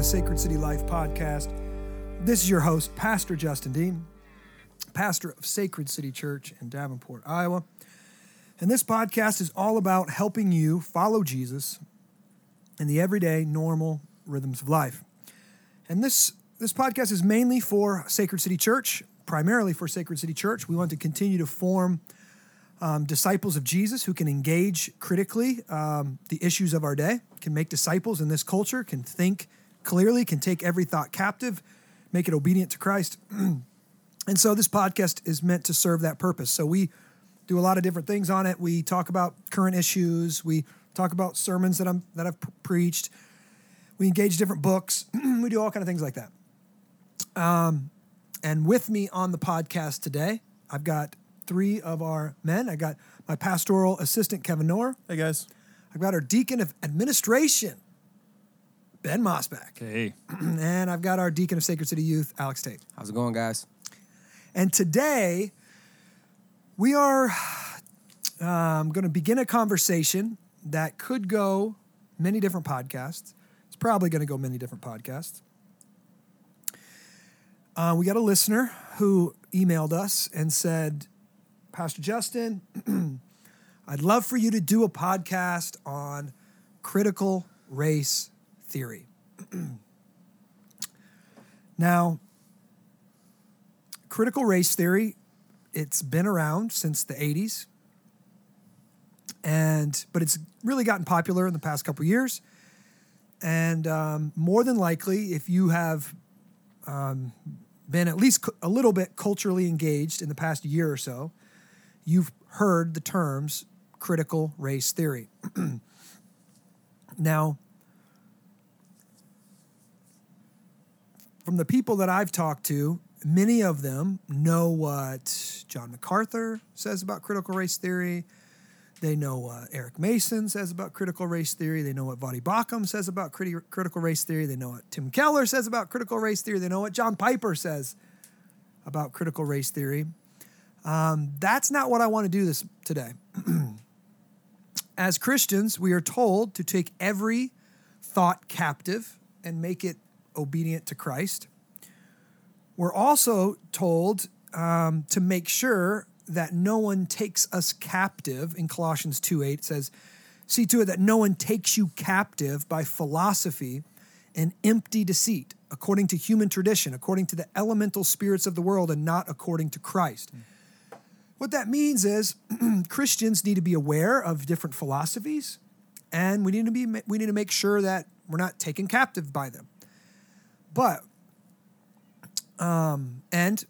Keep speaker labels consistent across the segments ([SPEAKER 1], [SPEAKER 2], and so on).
[SPEAKER 1] the Sacred City Life podcast. This is your host, Pastor Justin Dean, pastor of Sacred City Church in Davenport, Iowa. And this podcast is all about helping you follow Jesus in the everyday, normal rhythms of life. And this, this podcast is mainly for Sacred City Church, primarily for Sacred City Church. We want to continue to form um, disciples of Jesus who can engage critically um, the issues of our day, can make disciples in this culture, can think clearly, can take every thought captive, make it obedient to Christ. and so this podcast is meant to serve that purpose. So we do a lot of different things on it. We talk about current issues. We talk about sermons that I'm that I've preached. We engage different books. we do all kind of things like that. Um, and with me on the podcast today, I've got three of our men. I got my pastoral assistant, Kevin Noor.
[SPEAKER 2] Hey guys.
[SPEAKER 1] I've got our deacon of administration, Ben Mossback.
[SPEAKER 2] Hey.
[SPEAKER 1] and I've got our deacon of Sacred City Youth, Alex Tate.
[SPEAKER 3] How's it going, guys?
[SPEAKER 1] And today, we are um, going to begin a conversation that could go many different podcasts. It's probably going to go many different podcasts. Uh, we got a listener who emailed us and said, Pastor Justin, I'd love for you to do a podcast on critical race theory. now, critical race theory, it's been around since the 80s. And but it's really gotten popular in the past couple years. And um, more than likely, if you have um, been at least a little bit culturally engaged in the past year or so, you've heard the terms critical race theory. now, from the people that I've talked to, many of them know what John MacArthur says about critical race theory. They know what Eric Mason says about critical race theory. They know what Voddie Baucham says about criti- critical race theory. They know what Tim Keller says about critical race theory. They know what John Piper says about critical race theory. Um, that's not what I want to do this today. As Christians, we are told to take every thought captive and make it obedient to Christ. We're also told um, to make sure that no one takes us captive. In Colossians 2 8, it says, See to it that no one takes you captive by philosophy and empty deceit, according to human tradition, according to the elemental spirits of the world, and not according to Christ. Mm. What that means is Christians need to be aware of different philosophies, and we need to be we need to make sure that we're not taken captive by them. But um, and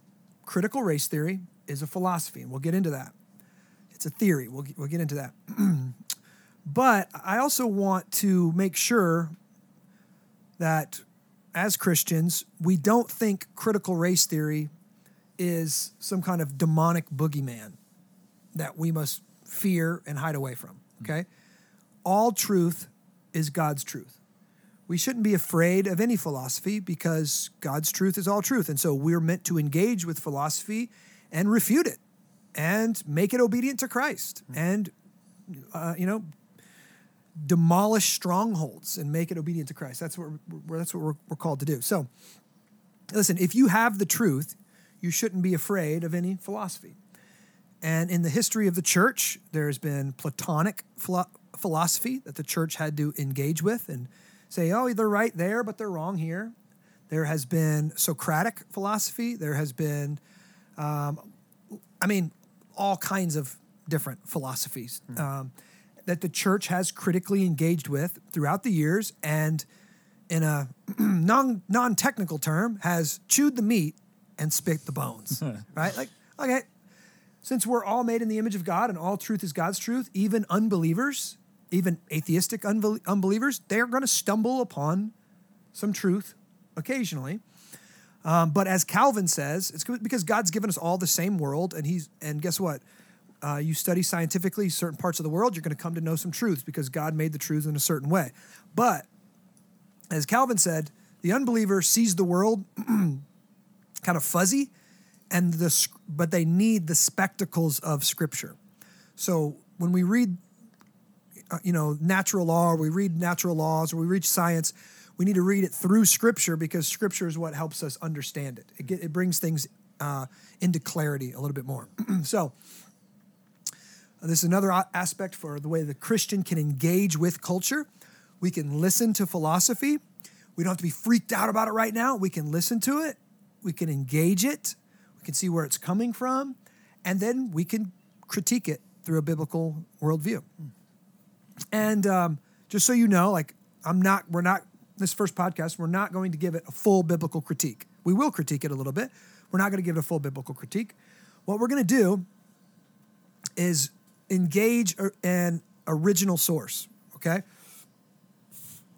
[SPEAKER 1] critical race theory is a philosophy, and we'll get into that. It's a theory. We'll we'll get into that. but I also want to make sure that as Christians, we don't think critical race theory is some kind of demonic boogeyman that we must fear and hide away from. Okay? All truth is God's truth. We shouldn't be afraid of any philosophy because God's truth is all truth. And so we're meant to engage with philosophy and refute it and make it obedient to Christ and, uh, you know, demolish strongholds and make it obedient to Christ. That's what we're, that's what we're, we're called to do. So, listen, if you have the truth, you shouldn't be afraid of any philosophy. And in the history of the church, there's been Platonic philosophy that the church had to engage with and say, oh, they're right there, but they're wrong here. There has been Socratic philosophy. There has been, um, I mean, all kinds of different philosophies mm-hmm. um, that the church has critically engaged with throughout the years and in a non non technical term has chewed the meat and spit the bones, right? Like, okay, since we're all made in the image of God and all truth is God's truth, even unbelievers, even atheistic unbel- unbelievers, they're going to stumble upon some truth occasionally. Um, but as Calvin says, it's because God's given us all the same world, and he's and guess what? Uh, you study scientifically certain parts of the world, you're going to come to know some truths because God made the truths in a certain way. But as Calvin said, the unbeliever sees the world kind of fuzzy, and the but they need the spectacles of Scripture. So when we read, you know, natural law, or we read natural laws, or we read science, we need to read it through Scripture because Scripture is what helps us understand it. It, get, it brings things uh, into clarity a little bit more. so, uh, this is another aspect for the way the Christian can engage with culture. We can listen to philosophy. We don't have to be freaked out about it right now. We can listen to it. We can engage it. We can see where it's coming from. And then we can critique it through a biblical worldview. And um, just so you know, like, I'm not, we're not, this first podcast, we're not going to give it a full biblical critique. We will critique it a little bit. We're not going to give it a full biblical critique. What we're going to do is engage an original source, okay?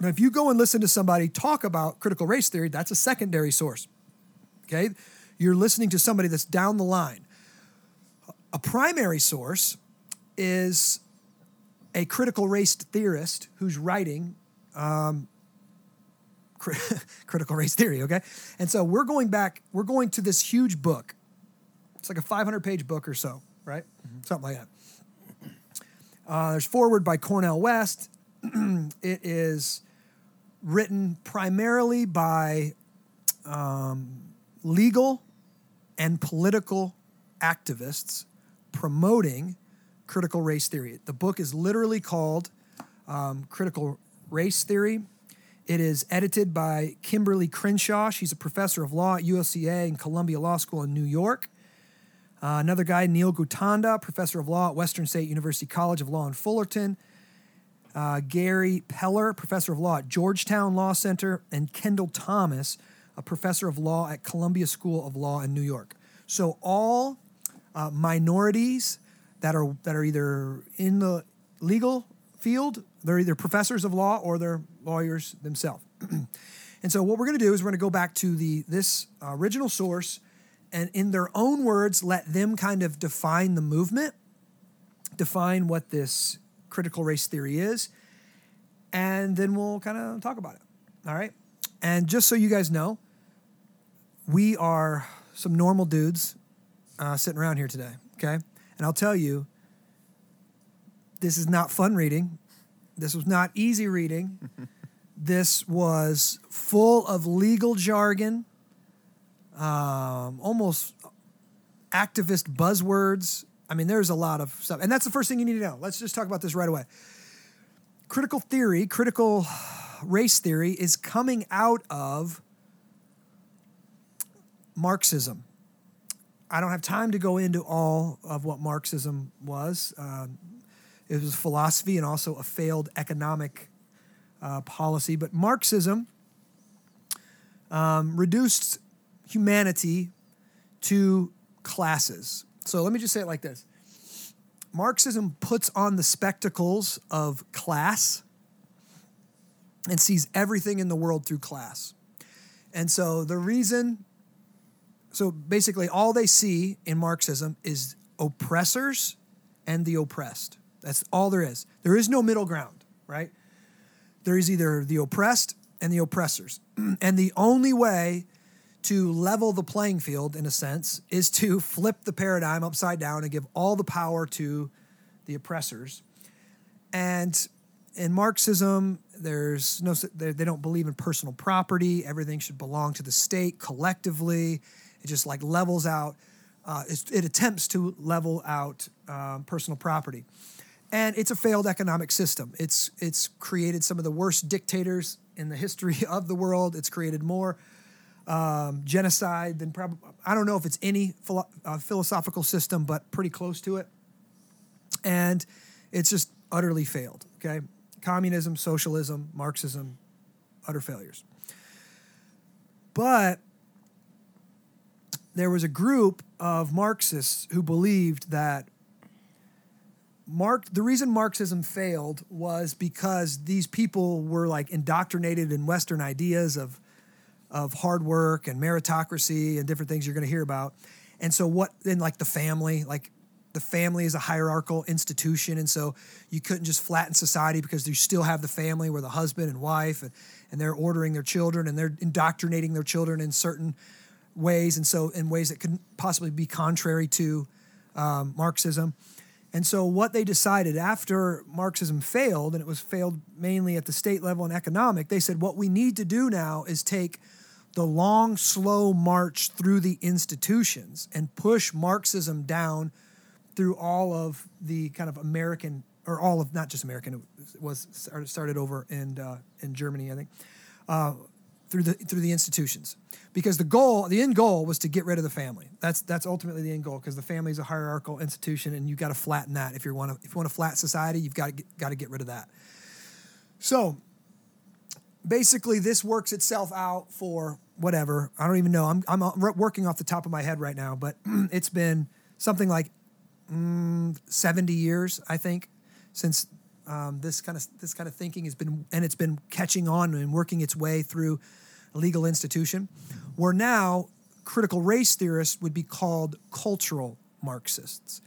[SPEAKER 1] Now, if you go and listen to somebody talk about critical race theory, that's a secondary source, okay? You're listening to somebody that's down the line. A primary source is a critical race theorist who's writing um, critical race theory, okay? And so we're going back, we're going to this huge book. It's like a 500 page book or so, right? Mm-hmm. Something like that. Uh, there's forward by Cornel West. it is written primarily by um, legal and political activists promoting critical race theory. The book is literally called um, Critical Race Theory. It is edited by Kimberlé Crenshaw. She's a professor of law at UCLA and Columbia Law School in New York. Uh, another guy, Neil Gotanda, professor of law at Western State University College of Law in Fullerton. Uh, Gary Peller, professor of law at Georgetown Law Center. And Kendall Thomas, a professor of law at Columbia School of Law in New York. So all uh, minorities that are that are either in the legal field, they're either professors of law or they're lawyers themselves. and so what we're going to do is we're going to go back to the this original source and in their own words let them kind of define the movement, define what this critical race theory is, and then we'll kind of talk about it. All right? And just so you guys know, we are some normal dudes uh, sitting around here today, okay? And I'll tell you, this is not fun reading. This was not easy reading. this was full of legal jargon, um, almost activist buzzwords. I mean, there's a lot of stuff. And that's the first thing you need to know. Let's just talk about this right away. Critical theory, critical race theory is coming out of Marxism. I don't have time to go into all of what Marxism was. Um, it was philosophy and also a failed economic uh, policy. But Marxism um, reduced humanity to classes. So let me just say it like this Marxism puts on the spectacles of class and sees everything in the world through class. And so the reason so basically, all they see in Marxism is oppressors and the oppressed. That's all there is. There is no middle ground, right? There is either the oppressed and the oppressors. and the only way to level the playing field, in a sense, is to flip the paradigm upside down and give all the power to the oppressors. And in Marxism, there's no they don't believe in personal property. Everything should belong to the state collectively. It just like levels out. Uh, it attempts to level out um, personal property, and it's a failed economic system. It's it's created some of the worst dictators in the history of the world. It's created more um, genocide than probably I don't know if it's any philo- uh, philosophical system, but pretty close to it. And it's just utterly failed. Okay, communism, socialism, Marxism, utter failures. But there was a group of Marxists who believed that Mark the reason Marxism failed was because these people were like indoctrinated in Western ideas of of hard work and meritocracy and different things you're going to hear about. And so what then like the family, like the family is a hierarchical institution and so you couldn't just flatten society because you still have the family where the husband and wife and, and they're ordering their children and they're indoctrinating their children in certain ways, and so in ways that could possibly be contrary to um, Marxism. And so, what they decided after Marxism failed, and it was failed mainly at the state level and economic, they said, what we need to do now is take the long, slow march through the institutions and push Marxism down through all of the kind of American, or all of not just American, it was started over in uh, in Germany, I think, uh, through the through the institutions because the goal, the end goal, was to get rid of the family. That's that's ultimately the end goal because the family is a hierarchical institution, and you got to flatten that. If you want to if you want a flat society, you've got to got to get rid of that. So basically, this works itself out for whatever. I don't even know. I'm I'm working off the top of my head right now, but it's been something like mm, 70 years, I think, since um, this kind of this kind of thinking has been and it's been catching on and working its way through legal institution where now critical race theorists would be called cultural Marxists.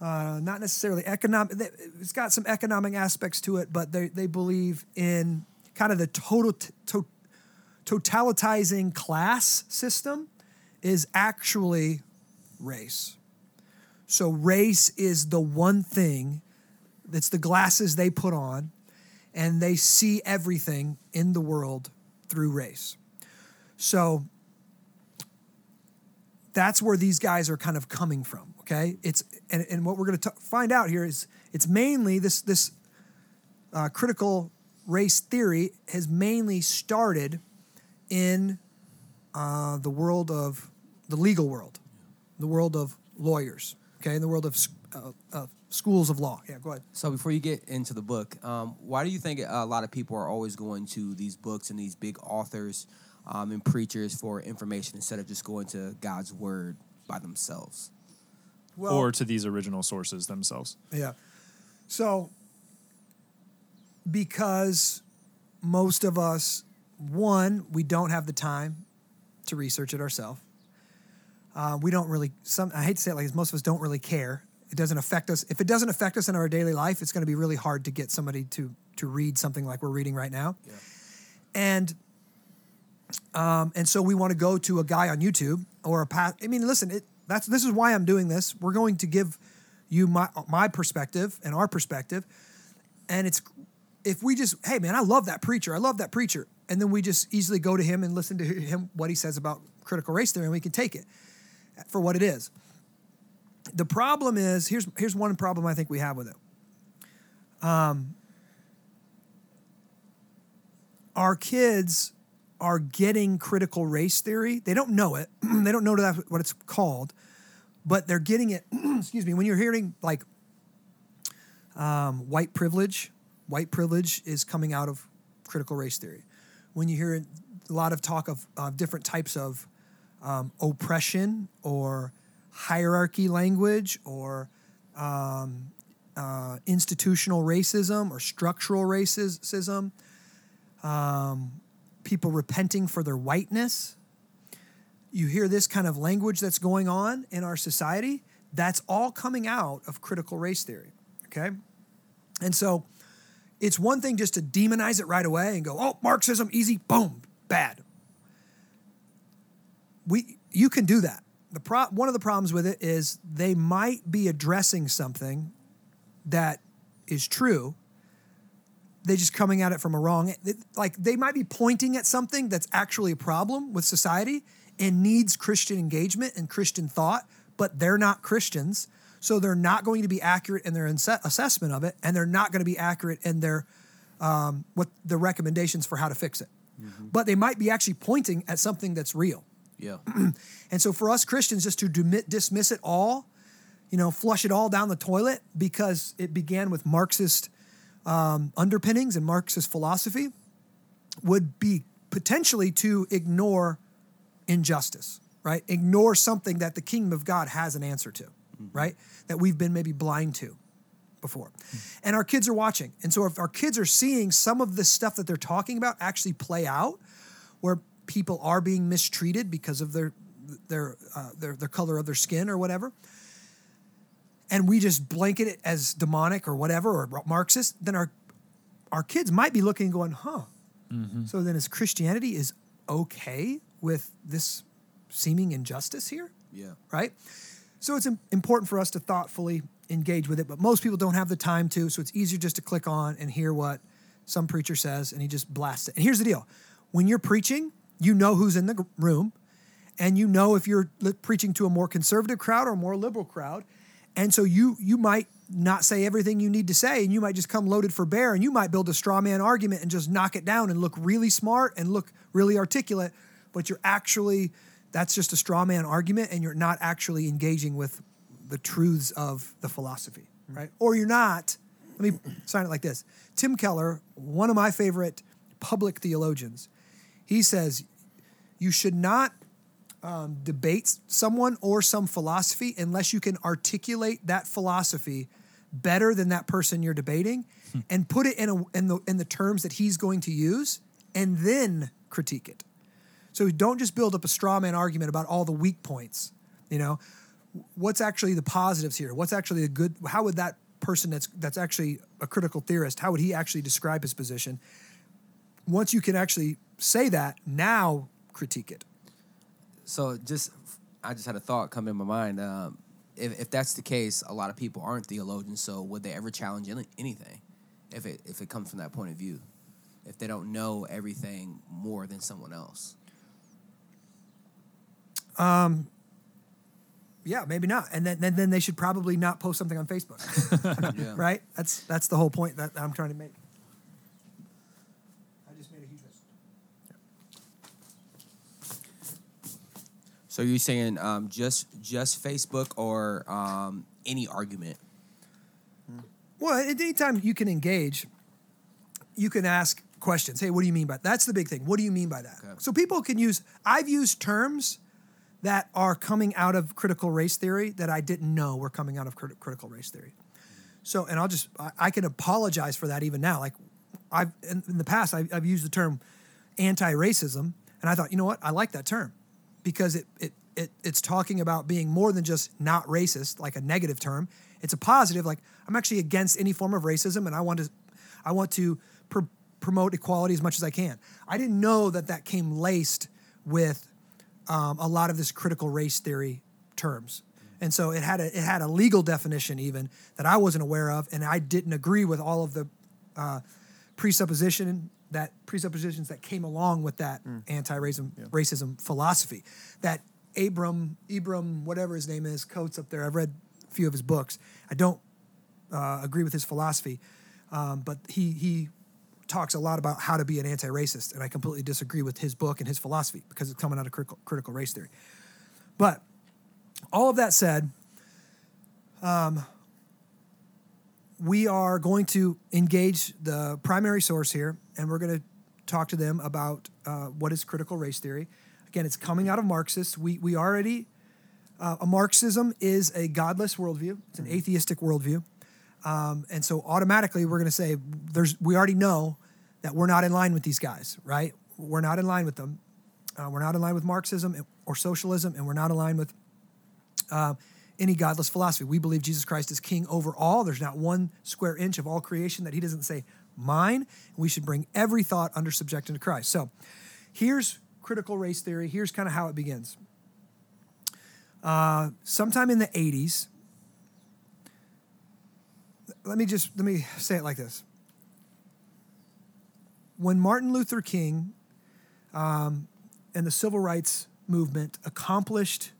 [SPEAKER 1] Uh, not necessarily economic, it's got some economic aspects to it, but they, they believe in kind of the total, to, totalitizing class system is actually race. So, race is the one thing that's the glasses they put on, and they see everything in the world through race. So that's where these guys are kind of coming from. Okay, it's and, and what we're going to find out here is it's mainly this this uh, critical race theory has mainly started in uh, the world of the legal world, the world of lawyers. Okay, in the world of uh, schools of law. Yeah, go ahead.
[SPEAKER 2] So before you get into the book, um, why do you think a lot of people are always going to these books and these big authors um, and preachers for information instead of just going to God's word by themselves?
[SPEAKER 3] Well, or to these original sources themselves.
[SPEAKER 1] Yeah. So because most of us, one, we don't have the time to research it ourselves. Uh, we don't really. Some I hate to say it like this. Most of us don't really care it doesn't affect us. If it doesn't affect us in our daily life, it's going to be really hard to get somebody to to read something like we're reading right now. Yeah. And um, and so we want to go to a guy on YouTube or a path. I mean, listen, it, that's this is why I'm doing this. We're going to give you my my perspective and our perspective, and it's if we just hey man, I love that preacher, I love that preacher, and then we just easily go to him and listen to him what he says about critical race theory, and we can take it for what it is the problem is here's here's one problem I think we have with it. Um, our kids are getting critical race theory. They don't know it. they don't know that what it's called, but they're getting it. excuse me. When you're hearing like um, white privilege, white privilege is coming out of critical race theory. When you hear a lot of talk of, different types of um, oppression or hierarchy language or um, uh, institutional racism or structural racism, um, people repenting for their whiteness. You hear this kind of language that's going on in our society. That's all coming out of critical race theory. Okay. And so it's one thing just to demonize it right away and go, oh, Marxism, easy, boom, bad. We, you can do that the pro- one of the problems with it is they might be addressing something that is true. They're just coming at it from a wrong, like they might be pointing at something that's actually a problem with society and needs Christian engagement and Christian thought, but they're not Christians. So they're not going to be accurate in their assessment of it, and they're not going to be accurate in their um, what the recommendations for how to fix it. Mm-hmm. But they might be actually pointing at something that's real.
[SPEAKER 2] Yeah.
[SPEAKER 1] and so for us Christians, just to dismiss it all, you know, flush it all down the toilet because it began with Marxist um, underpinnings and Marxist philosophy would be potentially to ignore injustice, right? Ignore something that the kingdom of God has an answer to, mm-hmm. right? That we've been maybe blind to before. Mm-hmm. And our kids are watching. And so if our kids are seeing some of the stuff that they're talking about actually play out, where people are being mistreated because of their their uh, their their color of their skin or whatever, and we just blanket it as demonic or whatever or Marxist, then our our kids might be looking and going, huh. Mm-hmm. So then, is Christianity is okay with this seeming injustice here?
[SPEAKER 2] Yeah.
[SPEAKER 1] Right. So it's important for us to thoughtfully engage with it, but most people don't have the time to, so it's easier just to click on and hear what some preacher says and he just blasts it. And here's the deal when you're preaching, you know who's in the room, and you know if you're preaching to a more conservative crowd or a more liberal crowd. And so you you might not say everything you need to say, and you might just come loaded for bear, and you might build a straw man argument and just knock it down and look really smart and look really articulate, but you're actually that's just a straw man argument, and you're not actually engaging with the truths of the philosophy, mm-hmm. right? Or you're not. Let me sign it like this: Tim Keller, one of my favorite public theologians, he says you should not um, debate someone or some philosophy unless you can articulate that philosophy better than that person you're debating hmm. and put it in, a, in, the, in the terms that he's going to use and then critique it. So don't just build up a straw man argument about all the weak points. You know, what's actually the positives here? What's actually a good? How would that person that's that's actually a critical theorist? How would he actually describe his position? Once you can actually say that, now critique it.
[SPEAKER 2] So just, I just had a thought come in my mind. Um, if, if that's the case, a lot of people aren't theologians. So would they ever challenge any, anything, if it if it comes from that point of view, if they don't know everything more than someone else?
[SPEAKER 1] Um. Yeah, maybe not, and then then, then they should probably not post something on Facebook, yeah. right? That's that's the whole point that I'm trying to make.
[SPEAKER 2] So you're saying um, just just Facebook or um, any argument?
[SPEAKER 1] Well, at any time you can engage, you can ask questions. Hey, what do you mean by that? That's the big thing. What do you mean by that? Okay. So people can use. I've used terms that are coming out of critical race theory that I didn't know were coming out of crit- critical race theory. So, and I'll just I, I, can apologize for that even now. Like I've in, in the past I've, I've used the term anti-racism, and I thought, you know what, I like that term because it, it, it it's talking about being more than just not racist, like a negative term. It's a positive, like I'm actually against any form of racism, and I want to, I want to pr- promote equality as much as I can. I didn't know that that came laced with um, a lot of this critical race theory terms, and so it had a it had a legal definition even that I wasn't aware of, and I didn't agree with all of the uh, presupposition that presuppositions that came along with that mm. anti-racism yeah. racism philosophy. That Abram Abram whatever his name is Coates up there. I've read a few of his books. I don't uh, agree with his philosophy, um, but he he talks a lot about how to be an anti-racist, and I completely disagree with his book and his philosophy because it's coming out of critical, critical race theory. But all of that said, um, we are going to engage the primary source here, and we're going to talk to them about uh, what is critical race theory. Again, it's coming out of Marxists. We, we already, uh, a Marxism is a godless worldview, it's an atheistic worldview. Um, and so automatically we're going to say there's we already know that we're not in line with these guys, right? We're not in line with them. Uh, we're not in line with Marxism or socialism, and we're not in line with uh, any godless philosophy. We believe Jesus Christ is king over all. There's not one square inch of all creation that he doesn't say mine. We should bring every thought under subjection to Christ. So here's critical race theory. Here's kind of how it begins. Uh, sometime in the 80s, let me just let me say it like this. When Martin Luther King um, and the civil rights movement accomplished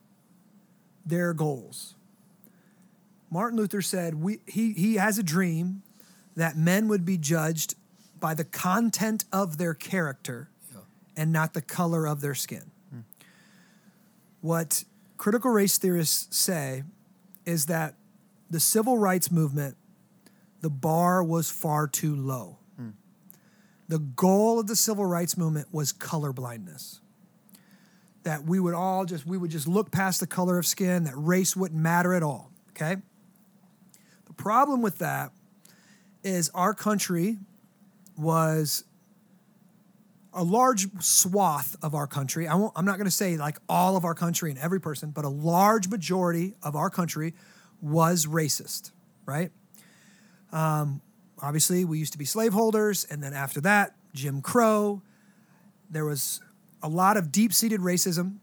[SPEAKER 1] their goals. Martin Luther said we, he, he has a dream that men would be judged by the content of their character yeah. and not the color of their skin. Hmm. What critical race theorists say is that the civil rights movement, the bar was far too low. Hmm. The goal of the civil rights movement was color blindness that we would all just we would just look past the color of skin that race wouldn't matter at all okay the problem with that is our country was a large swath of our country. I i'm not going to say like all of our country and every person but a large majority of our country was racist right? Um, obviously we used to be slaveholders and then after that jim crow. There was a lot of deep seated racism,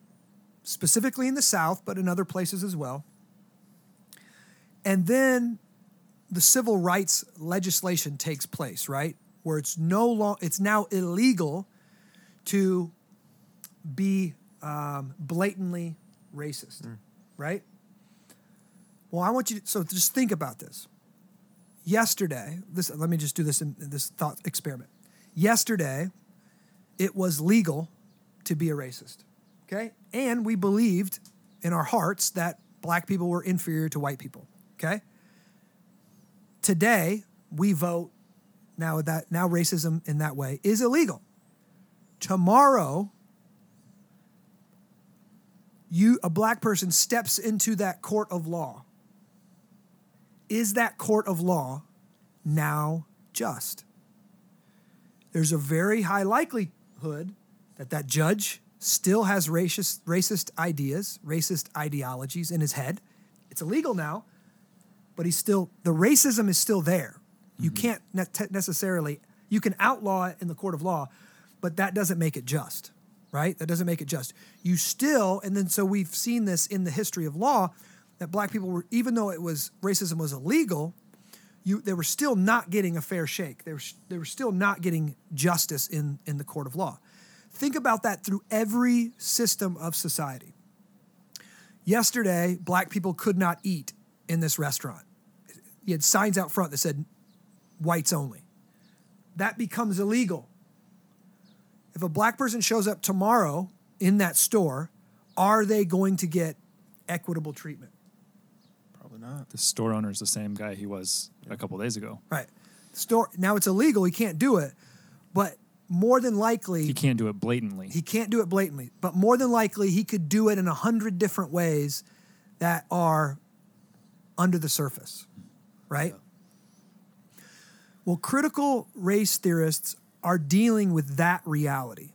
[SPEAKER 1] specifically in the South, but in other places as well. And then the civil rights legislation takes place, right? Where it's no long, it's now illegal to be um, blatantly racist, right? Well, I want you to, so just think about this. Yesterday, this let me just do this in, in this thought experiment. Yesterday, it was legal to be a racist, okay? And we believed in our hearts that black people were inferior to white people, okay? Today, we vote now that now racism in that way is illegal. Tomorrow, you a black person steps into that court of law. Is that court of law now just? There's a very high likelihood that that judge still has racist racist ideas, racist ideologies in his head. It's illegal now, but he's still the racism is still there. You mm-hmm. can't ne- necessarily you can outlaw it in the court of law, but that doesn't make it just, right? That doesn't make it just. You still, and then so we've seen this in the history of law that black people were, even though it was racism was illegal, you they were still not getting a fair shake. They were they were still not getting justice in in the court of law. Think about that through every system of society. Yesterday, black people could not eat in this restaurant. You had signs out front that said whites only. That becomes illegal. If a black person shows up tomorrow in that store, are they going to get equitable treatment?
[SPEAKER 4] Probably not.
[SPEAKER 3] The store owner is the same guy he was a couple days ago.
[SPEAKER 1] Right. Store now it's illegal, he can't do it, but more than likely
[SPEAKER 3] He can't do it blatantly.
[SPEAKER 1] He can't do it blatantly, but more than likely, he could do it in a hundred different ways that are under the surface, right? Well, critical race theorists are dealing with that reality.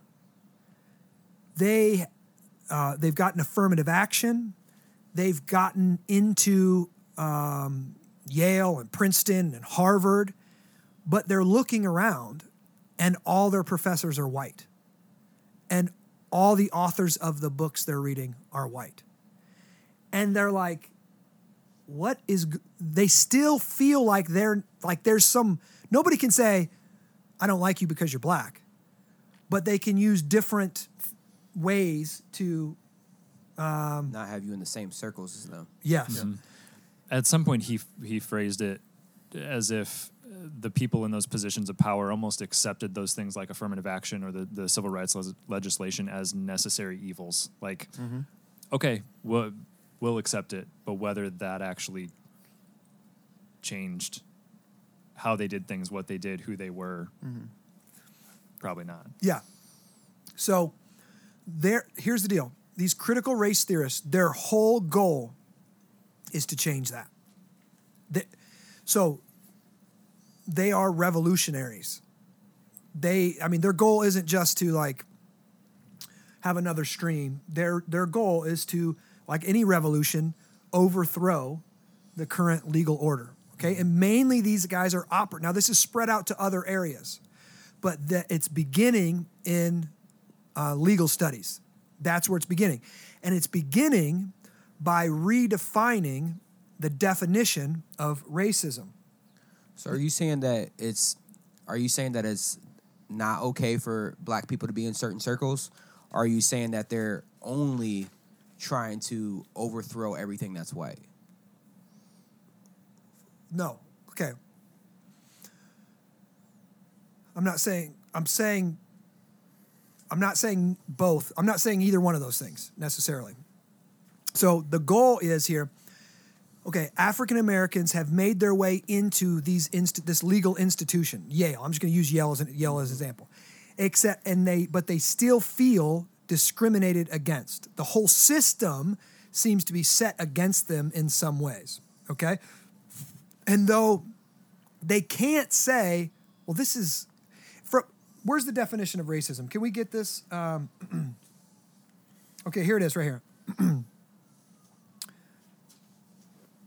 [SPEAKER 1] They uh, they've gotten affirmative action. They've gotten into um, Yale and Princeton and Harvard, but they're looking around, and all their professors are white and all the authors of the books they're reading are white. And they're like, what is they still feel like they're like there's some nobody can say I don't like you because you're black. But they can use different ways to
[SPEAKER 2] Not have you in the same circles as them.
[SPEAKER 1] yes.
[SPEAKER 3] At some point, he he phrased it as if uh, the people in those positions of power almost accepted those things like affirmative action or the, the civil rights les- legislation as necessary evils. Like, okay, we'll, we'll accept it, but whether that actually changed how they did things, what they did, who they were, mm-hmm. probably not.
[SPEAKER 1] Yeah. So there here's the deal. These critical race theorists, their whole goal is to change that. They, so they are revolutionaries. They I mean their goal isn't just to like have another stream. Their their goal is to like any revolution overthrow the current legal order. Okay? And mainly these guys are oper Now this is spread out to other areas but that it's beginning in uh, legal studies. That's where it's beginning. And it's beginning by redefining the definition of racism.
[SPEAKER 2] So are you saying that it's are you saying that it's not okay for black people to be in certain circles? Are you saying that they're only trying to overthrow everything that's white?
[SPEAKER 1] No. Okay. I'm not saying, I'm saying, I'm not saying both. I'm not saying either one of those things necessarily. So the goal is here okay, African Americans have made their way into these inst- this legal institution, Yale. I'm just going to use Yale as an, Yale as an example. Except and they but they still feel discriminated against. The whole system seems to be set against them in some ways, okay? And though they can't say, well this is where's the definition of racism? Can we get this um, Okay, here it is right here. I'm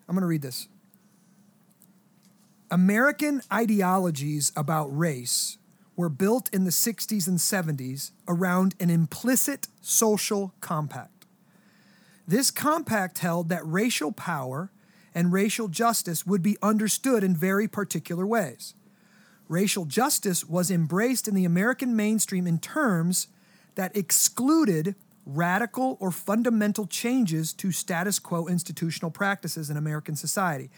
[SPEAKER 1] going to read this. American ideologies about race were built in the 60s and 70s around an implicit social compact. This compact held that racial power and racial justice would be understood in very particular ways. Racial justice was embraced in the American mainstream in terms that excluded radical or fundamental changes to status quo institutional practices in American society.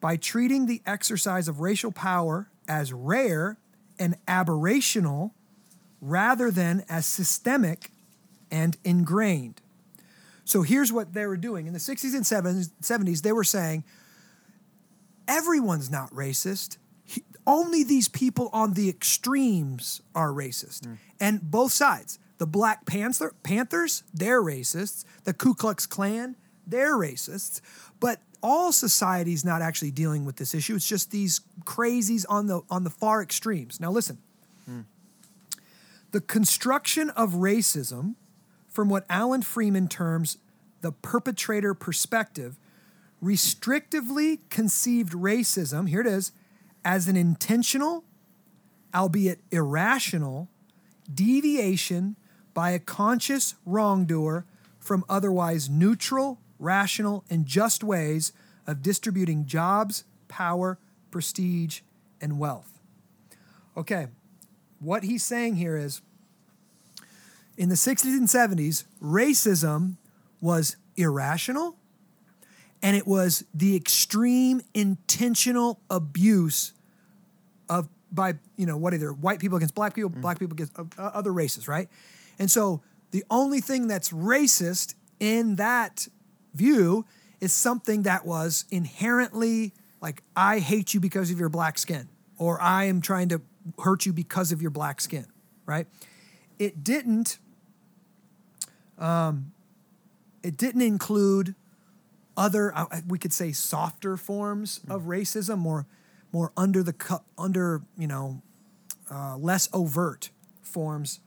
[SPEAKER 1] By treating the exercise of racial power as rare and aberrational rather than as systemic and ingrained. So here's what they were doing. In the 60s and 70s, they were saying, everyone's not racist. He- only these people on the extremes are racist. Hmm. And both sides. The Black Panther, Panthers, they're racists. The Ku Klux Klan, they're racists. But all society's not actually dealing with this issue. It's just these crazies on the on the far extremes. Now listen. Hmm. The construction of racism from what Alan Freeman terms the perpetrator perspective restrictively conceived racism, here it is, as an intentional, albeit irrational, deviation by a conscious wrongdoer from otherwise neutral, rational, and just ways of distributing jobs, power, prestige, and wealth. Okay, what he's saying here is in the 60s and 70s, racism was irrational and it was the extreme intentional abuse of by you know what either white people against black people, black people against uh, uh, other races, right? And so the only thing that's racist in that view is something that was inherently like I hate you because of your black skin, or I am trying to hurt you because of your black skin, right? It didn't. Um, it didn't include other we could say softer forms of racism, more more under the cu- under you know uh, less overt forms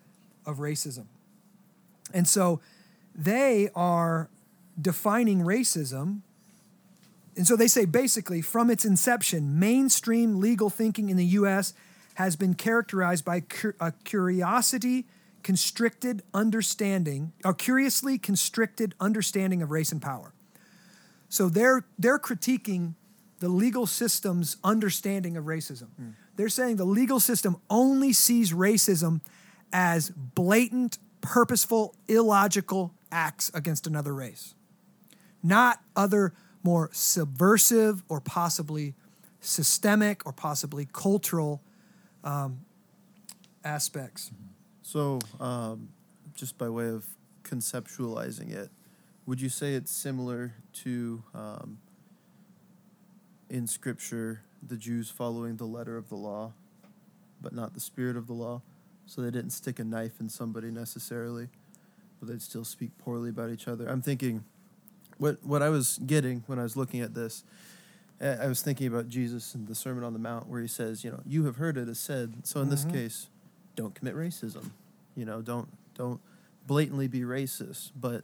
[SPEAKER 1] of racism, and so they are defining racism. And so they say basically, from its inception, mainstream legal thinking in the US has been characterized by cur- a curiosity constricted understanding, a curiously constricted understanding of race and power. So they're they're critiquing the legal system's understanding of racism. Hmm. They're saying the legal system only sees racism as blatant, purposeful, illogical acts against another race, not other more subversive or possibly systemic or possibly cultural um, aspects.
[SPEAKER 4] So, um, just by way of conceptualizing it, would you say it's similar to um, in Scripture the Jews following the letter of the law, but not the spirit of the law? So they didn't stick a knife in somebody necessarily, but they'd still speak poorly about each other. I'm thinking, what what I was getting when I was looking at this, I was thinking about Jesus and the Sermon on the Mount, where he says, you know, you have heard it is said. So in this
[SPEAKER 1] Mhm.
[SPEAKER 4] case, don't commit racism. You know, don't don't blatantly be racist. But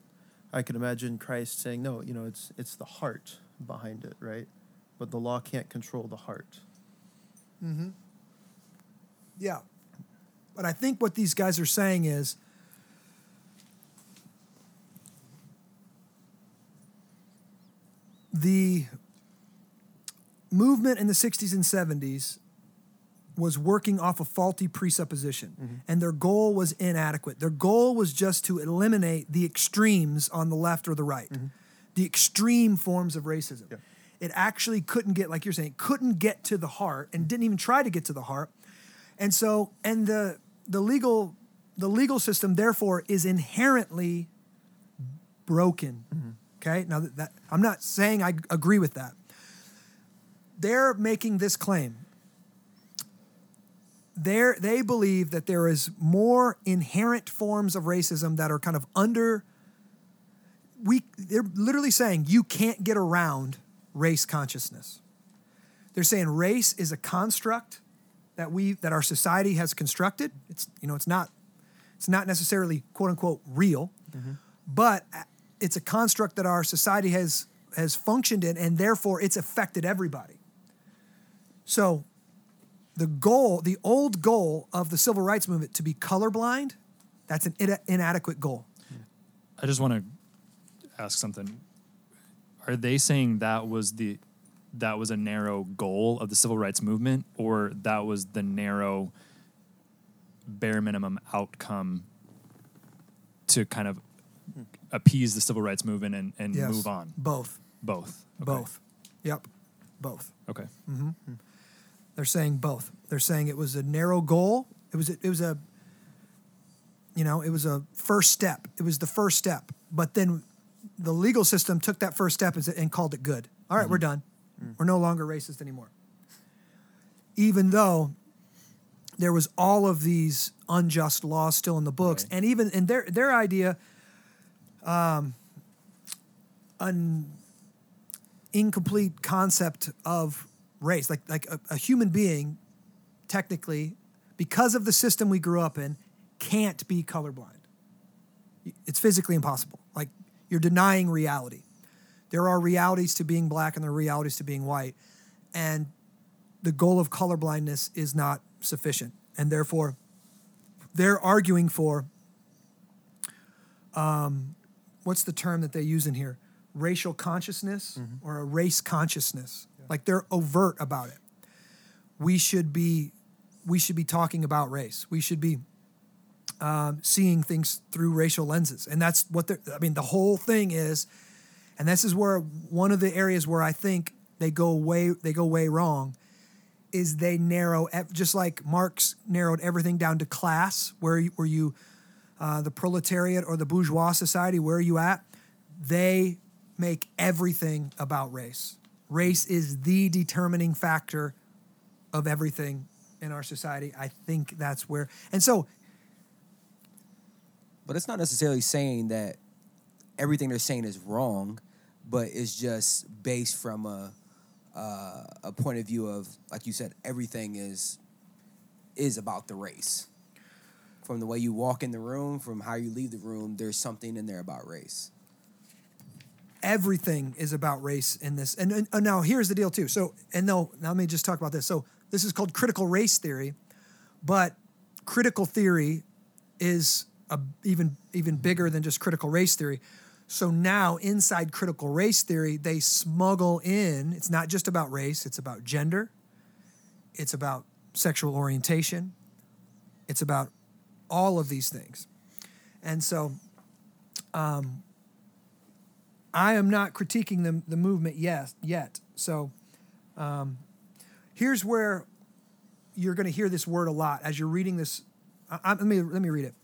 [SPEAKER 4] I can imagine Christ saying, no, you know, it's it's the heart behind it, right? But the law can't control the heart.
[SPEAKER 1] Mm-hmm. Yeah. But I think what these guys are saying is the movement in the 60s and 70s was working off a faulty presupposition mm-hmm. and their goal was inadequate. Their goal was just to eliminate the extremes on the left or the right, mm-hmm. the extreme forms of racism.
[SPEAKER 4] Yeah.
[SPEAKER 1] It actually couldn't get, like you're saying, couldn't get to the heart and didn't even try to get to the heart. And so, and the the legal the legal system therefore is inherently broken. Mm-hmm. Okay, now that, that I'm not saying I agree with that. They're making this claim. They're, they believe that there is more inherent forms of racism that are kind of under. We they're literally saying you can't get around race consciousness. They're saying race is a construct that we that our society has constructed. It's you know it's not it's not necessarily quote unquote real, mm-hmm. but it's a construct that our society has has functioned in, and therefore it's affected everybody. So, the goal, the old goal of the civil rights movement to be colorblind, that's an ina- inadequate goal.
[SPEAKER 3] I just want to ask something. are they saying that was the that was a narrow goal of the civil rights movement or that was the narrow bare minimum outcome to kind of appease the civil rights movement and, and
[SPEAKER 1] Yes.
[SPEAKER 3] move on
[SPEAKER 1] Both.
[SPEAKER 3] both Okay.
[SPEAKER 1] Both. Yep. Both.
[SPEAKER 3] okay Mm-hmm.
[SPEAKER 1] They're saying both. They're saying it was a narrow goal. It was a, it was a you know, it was a first step. It was the first step. But then the legal system took that first step and, and called it good. All right, we're done. We're no longer racist anymore. Even though there was all of these unjust laws still in the books,
[SPEAKER 2] Right.
[SPEAKER 1] and even in their their idea, um, an incomplete concept of race, like like a, a human being, technically, because of the system we grew up in, can't be colorblind. It's physically impossible. Like you're denying reality. There are realities to being black and there are realities to being white, and the goal of colorblindness is not sufficient, and therefore, they're arguing for. Um, what's the term that they use in here? Racial consciousness or a race consciousness. Like they're overt about it. We should be, we should be talking about race. We should be um, seeing things through racial lenses, and that's what they're. I mean, the whole thing is, and this is where one of the areas where I think they go way they go way wrong is they narrow just like Marx narrowed everything down to class where you, where you uh, the proletariat or the bourgeois society where are you at they make everything about race race is the determining factor of everything in our society i think that's where and so
[SPEAKER 2] But it's not necessarily saying that everything they're saying is wrong, but it's just based from a uh, a point of view of, like you said, everything is is about the race. From the way you walk in the room, from how you leave the room, there's something in there about race.
[SPEAKER 1] everything is about race in this. And, and, and now here's the deal too. So, and no, now let me just talk about this. So this is called critical race theory, but critical theory is a, even even bigger than just critical race theory. So now inside critical race theory, they smuggle in. It's not just about race. It's about gender. It's about sexual orientation. It's about all of these things. And so I am not critiquing the, the movement yet, yet. So um, here's where you're going to hear this word a lot as you're reading this. I, I- let, me, let me read it.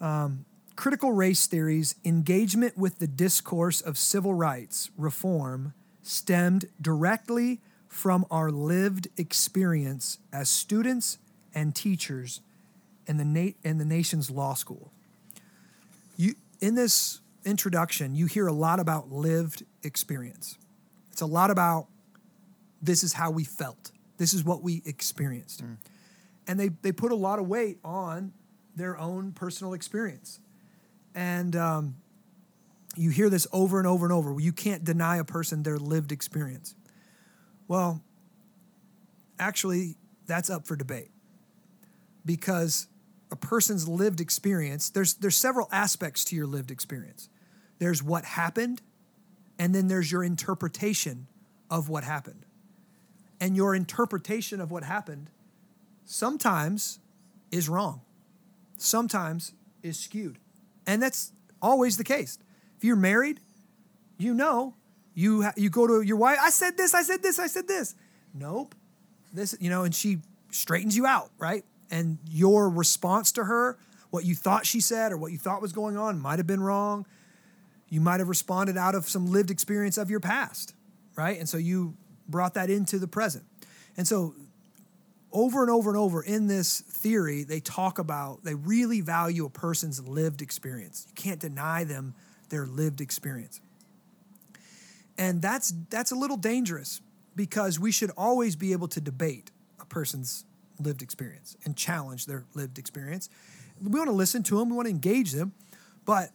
[SPEAKER 1] Um, critical race theories, engagement with the discourse of civil rights reform stemmed directly from our lived experience as students and teachers in the, na- in the nation's law school. You in this introduction you hear a lot about lived experience. It's a lot about this is how we felt. This is what we experienced. And they they put a lot of weight on their own personal experience. And um, you hear this over and over and over. You can't deny a person their lived experience. Well actually that's up for debate. Because a person's lived experience there's there's several aspects to your lived experience. There's what happened and then there's your interpretation of what happened. And your interpretation of what happened sometimes is wrong. Sometimes is skewed. And that's always the case. If you're married you know you ha- you go to your wife i said this i said this i said this. Nope. This you know and she straightens you out right and your response to her what you thought she said or what you thought was going on might have been wrong. You might have responded out of some lived experience of your past right? And so you brought that into the present. And so over and over and over in this theory they talk about they really value a person's lived experience. You can't deny them their lived experience. And that's that's a little dangerous because we should always be able to debate a person's lived experience and challenge their lived experience. We want to listen to them we want to engage them but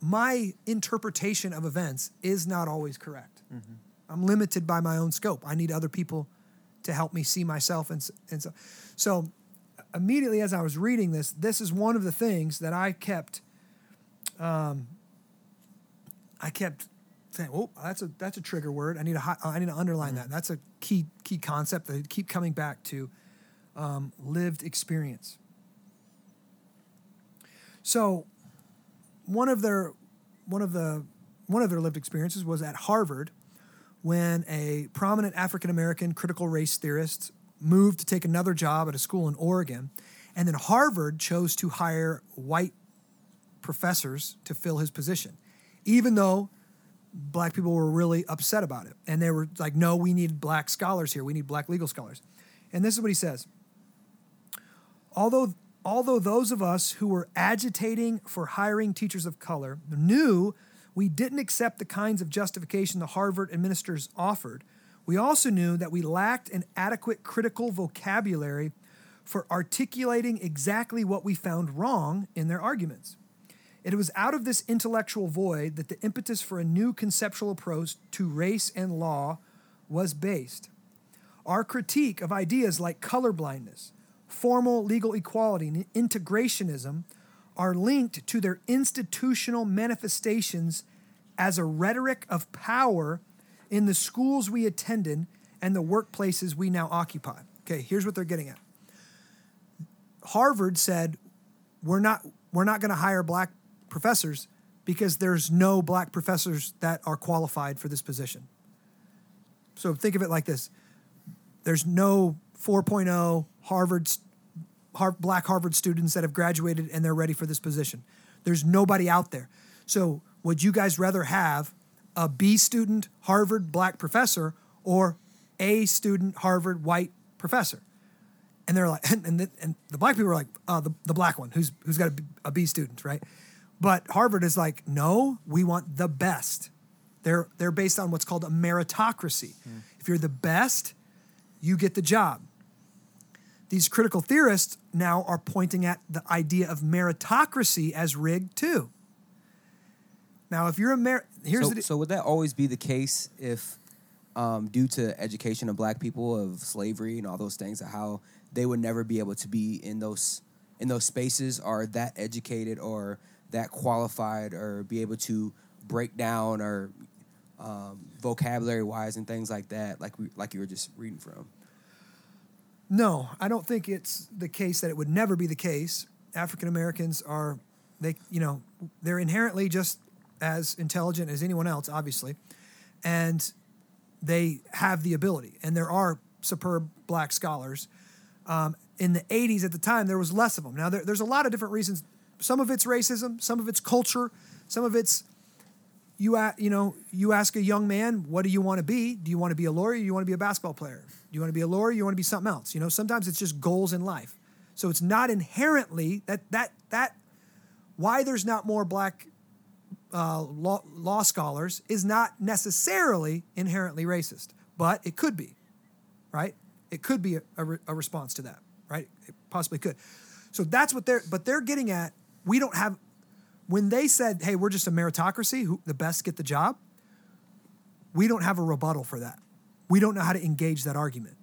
[SPEAKER 1] my interpretation of events is not always correct. I'm limited by my own scope. I need other people to help me see myself and, and so so immediately as i was reading this this is one of the things that i kept um, i kept saying, "Oh, that's a that's a trigger word. I need to I need to underline that. That's a key key concept that I keep coming back to um, lived experience." So, one of their one of the one of their lived experiences was at Harvard when a prominent African American critical race theorist moved to take another job at a school in Oregon, and then Harvard chose to hire white professors to fill his position, even though black people were really upset about it. And they were like, no, we need black scholars here. We need black legal scholars. And this is what he says. Although, although those of us who were agitating for hiring teachers of color knew we didn't accept the kinds of justification the Harvard administrators offered, we also knew that we lacked an adequate critical vocabulary for articulating exactly what we found wrong in their arguments. It was out of this intellectual void that the impetus for a new conceptual approach to race and law was based. Our critique of ideas like colorblindness, formal legal equality, and integrationism are linked to their institutional manifestations as a rhetoric of power in the schools we attended and the workplaces we now occupy. Okay, here's what they're getting at. Harvard said, we're not, we're not going to hire black professors because there's no black professors that are qualified for this position. So think of it like this there's no 4.0 Harvard, Har- black Harvard students that have graduated and they're ready for this position. There's nobody out there. So would you guys rather have a B student Harvard black professor or A student Harvard white professor? And they're like, and, and, the, and the black people are like, uh, the, the black one who's, who's got a B, a B student, right? But Harvard is like, no, we want the best. They're, they're based on what's called a meritocracy. If you're the best, you get the job. These critical theorists now are pointing at the idea of meritocracy as rigged too. Now, if you're a mer- here's
[SPEAKER 2] so,
[SPEAKER 1] the
[SPEAKER 2] so would that always be the case if, um, due to education of black people of slavery and all those things, how they would never be able to be in those in those spaces or that educated or that qualified or be able to break down or um, vocabulary wise and things like that, like we, like you were just reading from.
[SPEAKER 1] No, I don't think it's the case that it would never be the case. African Americans are they you know they're inherently just as intelligent as anyone else, obviously, and they have the ability. And there are superb black scholars. Um, in the '80s, at the time, there was less of them. Now there, there's a lot of different reasons. Some of it's racism, some of it's culture, some of it's you you know you ask a young man what do you want to be? Do you want to be a lawyer? Do you want to be a basketball player? Do you want to be a lawyer? Do you want to be something else? You know sometimes it's just goals in life. So it's not inherently that that that why there's not more black uh, law, law scholars is not necessarily inherently racist but it could be right? It could be a, a, re- a response to that right? It possibly could. So that's what they're but they're getting at we don't have when they said, "Hey, we're just a meritocracy, who the best get the job," we don't have a rebuttal for that. We don't know how to engage that argument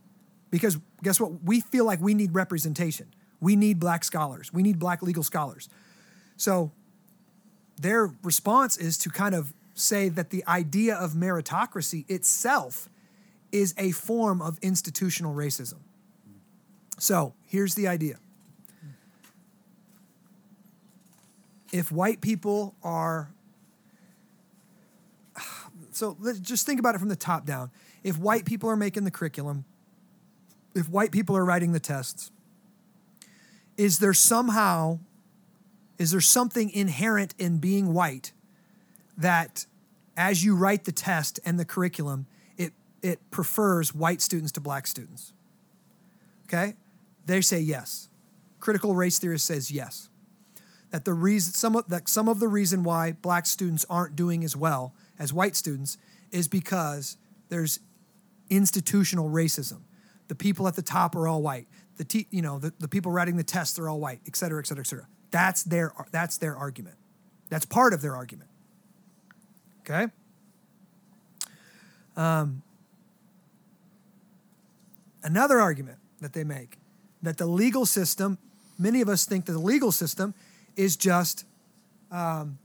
[SPEAKER 1] because guess what? We feel like we need representation. We need black scholars. We need black legal scholars. So their response is to kind of say that the idea of meritocracy itself is a form of institutional racism. So here's the idea. If white people are so let's just think about it from the top down. If white people are making the curriculum if white people are writing the tests is there somehow is there something inherent in being white that as you write the test and the curriculum it it prefers white students to black students? Okay? They say yes. Critical race theorist says yes that the reason some of that some of the reason why black students aren't doing as well as white students is because there's institutional racism. The people at the top are all white. The te- you know the, the people writing the tests are all white, et cetera, et cetera, et cetera. That's their that's their argument. That's part of their argument. Okay. Um, another argument that they make that the legal system, many of us think that the legal system is just um,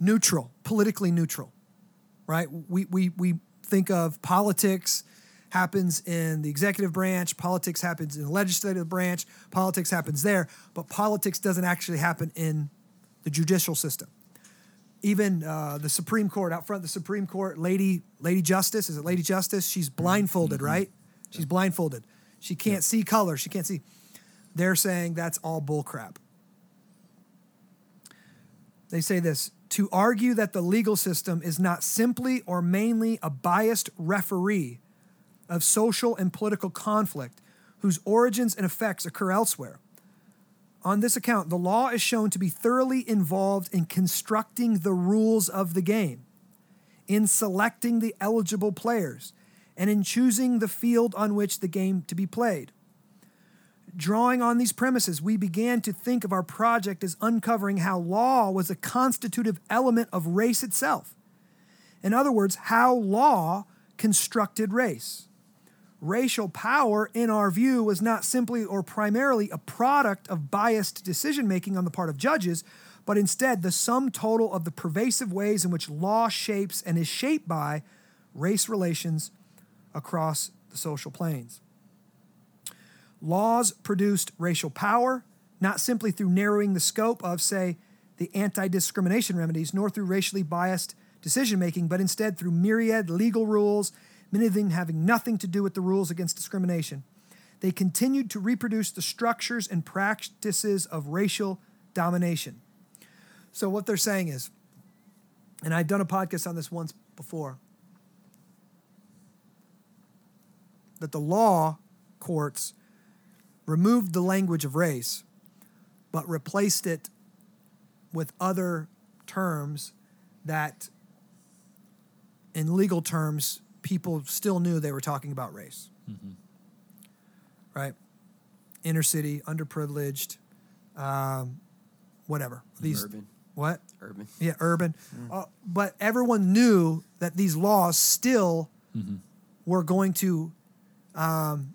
[SPEAKER 1] neutral, politically neutral. right? We, we, we think of politics happens in the executive branch, politics happens in the legislative branch, politics happens there, but politics doesn't actually happen in the judicial system. Even uh, the Supreme Court, out front the Supreme Court, Lady Lady Justice, is it Lady Justice? She's blindfolded, right? She's blindfolded. She can't see color. She can't see. They're saying that's all bullcrap. They say this to argue that the legal system is not simply or mainly a biased referee of social and political conflict whose origins and effects occur elsewhere. On this account, the law is shown to be thoroughly involved in constructing the rules of the game, in selecting the eligible players, and in choosing the field on which the game to be played. Drawing on these premises, we began to think of our project as uncovering how law was a constitutive element of race itself. In other words, how law constructed race. Racial power, in our view, was not simply or primarily a product of biased decision making on the part of judges, but instead the sum total of the pervasive ways in which law shapes and is shaped by race relations across the social planes. Laws produced racial power, not simply through narrowing the scope of, say, the anti discrimination remedies, nor through racially biased decision making, but instead through myriad legal rules, many of them having nothing to do with the rules against discrimination. They continued to reproduce the structures and practices of racial domination. So, what they're saying is, and I've done a podcast on this once before, that the law courts removed the language of race, but replaced it with other terms that, in legal terms, people still knew they were talking about race. Right? Inner city, underprivileged, um, whatever. These
[SPEAKER 2] Urban.
[SPEAKER 1] what?
[SPEAKER 2] Urban.
[SPEAKER 1] Yeah, urban. Uh, but everyone knew that these laws still were going to um,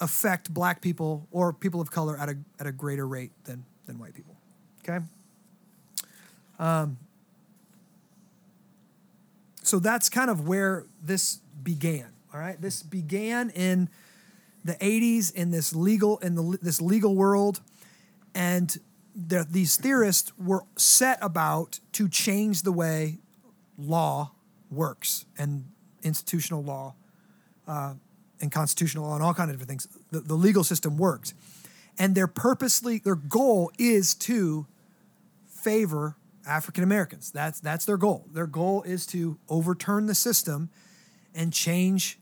[SPEAKER 1] affect black people or people of color at a, at a greater rate than, than white people. Okay? Um, so that's kind of where this began. All right? This began in the 80s in this legal in the this legal world and the, these theorists were set about to change the way law works and institutional law uh, and constitutional law and all kind of different things. The, the legal system works, and their purposely their goal is to favor African Americans. That's that's their goal. Their goal is to overturn the system and change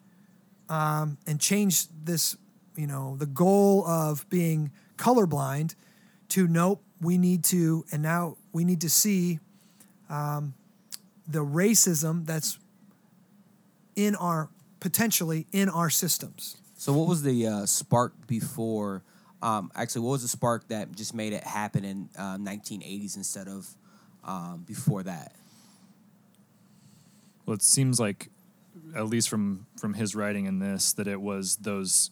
[SPEAKER 1] um, and change this. You know, the goal of being colorblind to nope, we need to, and now we need to see um, the racism that's in our potentially in our systems.
[SPEAKER 2] So, what was the uh, spark before? Um, actually, what was the spark that just made it happen in uh, 1980s instead of um, before that?
[SPEAKER 3] Well, it seems like, at least from from his writing in this, that it was those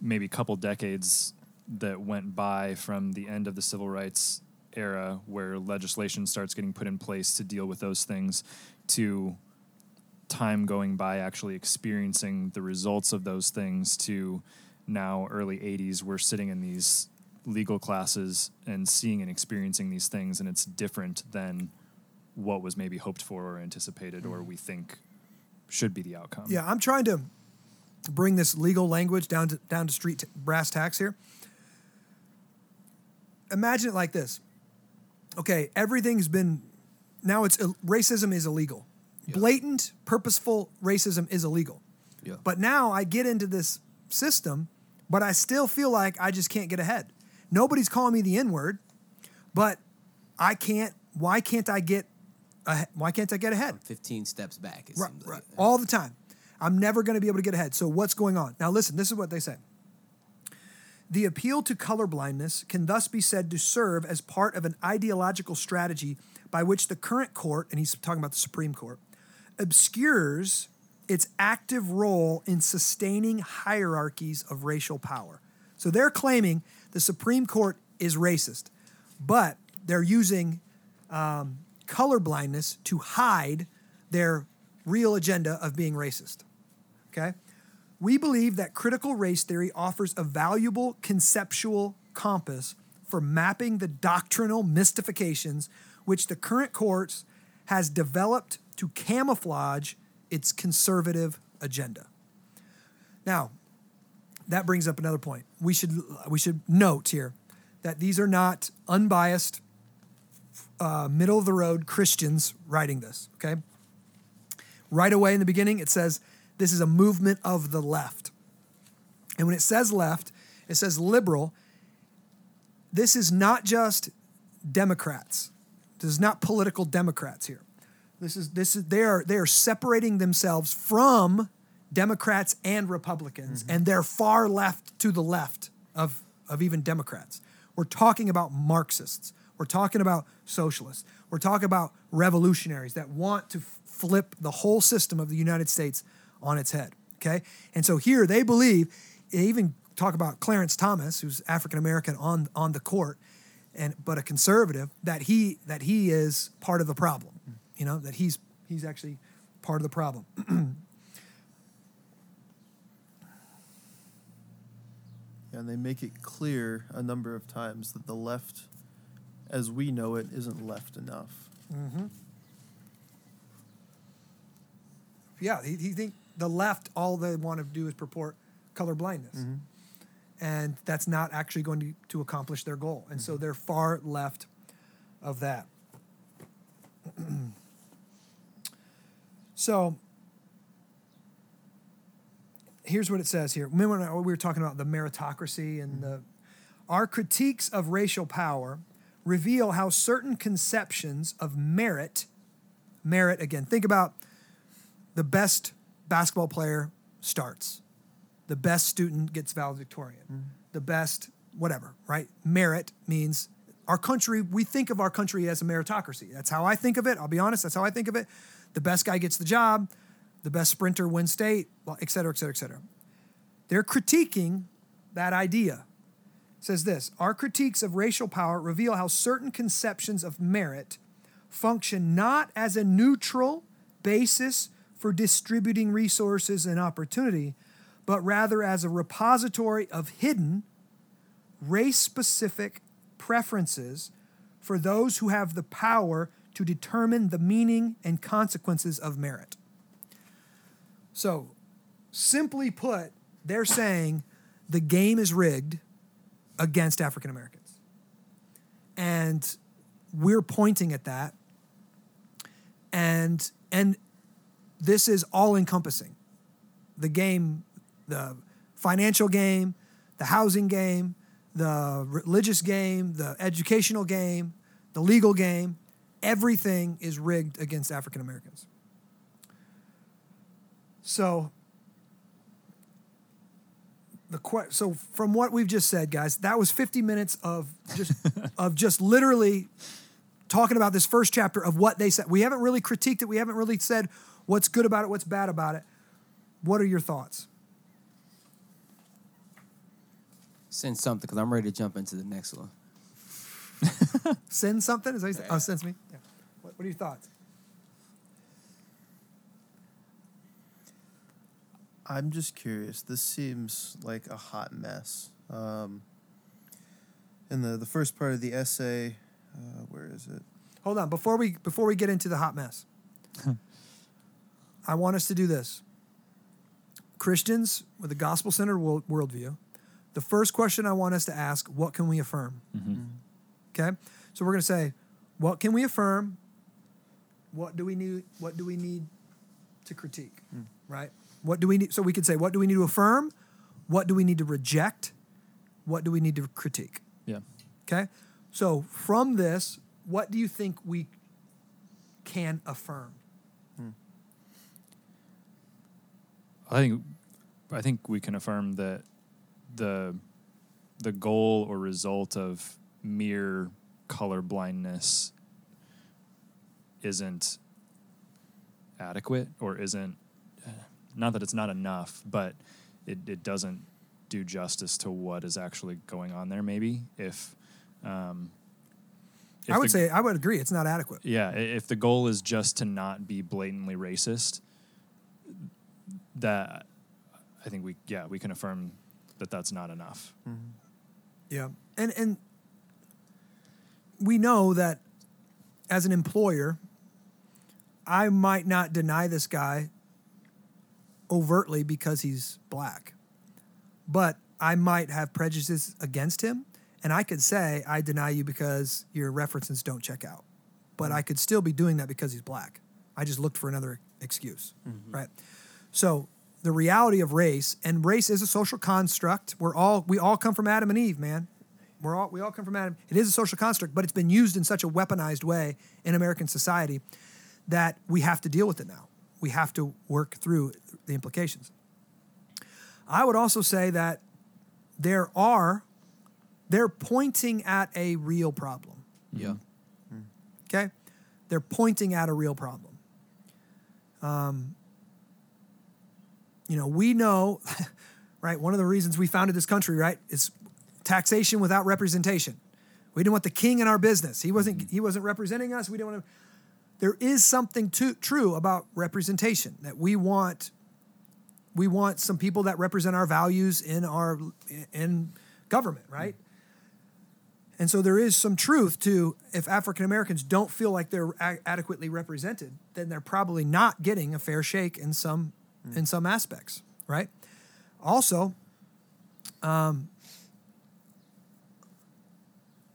[SPEAKER 3] maybe couple decades that went by from the end of the civil rights era, where legislation starts getting put in place to deal with those things, to time going by actually experiencing the results of those things to now early 80s we're sitting in these legal classes and seeing and experiencing these things and it's different than what was maybe hoped for or anticipated or we think should be the outcome
[SPEAKER 1] Yeah, I'm trying to bring this legal language down to down to street t- brass tacks here. Imagine it like this. Okay, everything's been now it's uh, racism is illegal. Blatant, purposeful racism is illegal.
[SPEAKER 2] Yeah.
[SPEAKER 1] But now I get into this system, but I still feel like I just can't get ahead. Nobody's calling me the N word, but I can't. Why can't I get? ahe- Why can't I get ahead?
[SPEAKER 2] 15 steps back. It
[SPEAKER 1] Right,
[SPEAKER 2] seems
[SPEAKER 1] right.
[SPEAKER 2] like.
[SPEAKER 1] All the time. I'm never going to be able to get ahead. So what's going on? Now listen, this is what they say. The appeal to colorblindness can thus be said to serve as part of an ideological strategy by which the current court, and he's talking about the Supreme Court, obscures its active role in sustaining hierarchies of racial power. So they're claiming the Supreme Court is racist, but they're using um, colorblindness to hide their real agenda of being racist. Okay? We believe that critical race theory offers a valuable conceptual compass for mapping the doctrinal mystifications which the current courts has developed to camouflage its conservative agenda. Now, that brings up another point. We should we should note here that these are not unbiased, uh, middle of the road Christians writing this. Okay, right away in the beginning it says this is a movement of the left, and when it says left, it says liberal. This is not just Democrats. This is not political Democrats here. This is this is they are they are separating themselves from Democrats and Republicans,
[SPEAKER 4] Mm-hmm.
[SPEAKER 1] and they're far left to the left of, of even Democrats. We're talking about Marxists. We're talking about socialists. We're talking about revolutionaries that want to f- flip the whole system of the United States on its head. Okay? And so here they believe, they even talk about Clarence Thomas, who's African American on, on the court, and but a conservative, that he that he is part of the problem. You know, that he's he's actually part of the problem.
[SPEAKER 4] And they make it clear a number of times that the left, as we know it, isn't left enough. Mm-hmm.
[SPEAKER 1] Yeah, he, he think the left all they want to do is purport color blindness, mm-hmm. And that's not actually going to, to accomplish their goal. And so mm-hmm. they're far left of that. so here's what it says here. Remember when we were talking about the meritocracy and mm-hmm. the our critiques of racial power reveal how certain conceptions of merit merit again think about the best basketball player starts. The best student gets valedictorian. Mm. The best, whatever, right? Merit means our country, we think of our country as a meritocracy. That's how I think of it. I'll be honest, that's how I think of it. The best guy gets the job, the best sprinter wins state, et cetera, et cetera, et cetera. They're critiquing that idea. It says this Our critiques of racial power reveal how certain conceptions of merit function not as a neutral basis for distributing resources and opportunity, but rather as a repository of hidden, race specific preferences for those who have the power to determine the meaning and consequences of merit. So, simply put, they're saying the game is rigged against African Americans. And we're pointing at that. And and this is all encompassing. The game, the financial game, the housing game, the religious game, the educational game, the legal game, everything is rigged against African Americans. So the que- so from what we've just said, guys, that was 50 minutes of just of just literally talking about this first chapter of what they said. We haven't really critiqued it. We haven't really said what's good about it, what's bad about it. What are your thoughts?
[SPEAKER 2] Send something because I'm ready to jump into the next one.
[SPEAKER 1] Send something? Is that what you said? Oh, sends me. Yeah. What, what are your thoughts?
[SPEAKER 4] I'm just curious. This seems like a hot mess. Um, in the, the first part of the essay, uh, where is it?
[SPEAKER 1] Hold on. Before we before we get into the hot mess, I want us to do this. Christians with a gospel centered world, worldview, the first question I want us to ask: What can we affirm? Mm-hmm. Okay, so we're going to say, What can we affirm? What do we need? What do we need to critique? Hmm. Right? What do we need? So we could say, What do we need to affirm? What do we need to reject? What do we need to critique?
[SPEAKER 3] Yeah.
[SPEAKER 1] Okay. So from this, what do you think we can affirm? Hmm.
[SPEAKER 3] I think I think we can affirm that the the goal or result of mere color blindness isn't adequate or isn't not that it's not enough, but it, it doesn't do justice to what is actually going on there maybe if um, if
[SPEAKER 1] I would
[SPEAKER 3] the-
[SPEAKER 1] say I would agree. It's not adequate.
[SPEAKER 3] Yeah, if the goal is just to not be blatantly racist, that I think we yeah we can affirm that that's not enough. Mm-hmm.
[SPEAKER 1] Yeah, and and we know that as an employer, I might not deny this guy overtly because he's black, but I might have prejudices against him, and I could say I deny you because your references don't check out, but I mm-hmm. could still be doing that because he's black. I just looked for another excuse, mm-hmm. right? So the reality of race and race is a social construct. We're all we all come from Adam and Eve, man. We're all we all come from Adam. It is a social construct, but it's been used in such a weaponized way in American society that we have to deal with it now. We have to work through the implications. I would also say that there are they're pointing at a real problem.
[SPEAKER 2] Yeah.
[SPEAKER 1] Okay? They're pointing at a real problem. Um, you know, we know, right? One of the reasons we founded this country, right, is taxation without representation. We didn't want the king in our business. He wasn't. He wasn't representing us. We didn't want to. There is something to, true about representation that we want. We want some people that represent our values in our in government, right? And so there is some truth to if African Americans don't feel like they're a- adequately represented, then they're probably not getting a fair shake in some in some aspects, right? Also, um,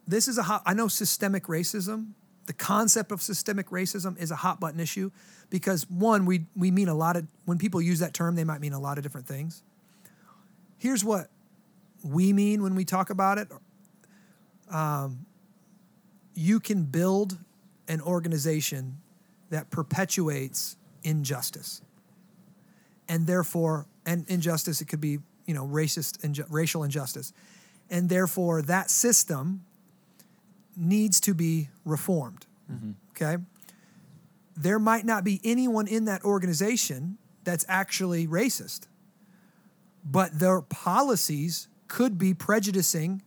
[SPEAKER 1] this is a hot. I know systemic racism. The concept of systemic racism is a hot button issue because one, we we mean a lot of when people use that term, they might mean a lot of different things. Here's what we mean when we talk about it Um, you can build an organization that perpetuates injustice and therefore and injustice it could be you know racist inju- racial injustice. And therefore that system needs to be reformed mm-hmm. okay? There might not be anyone in that organization that's actually racist but their policies could be prejudicing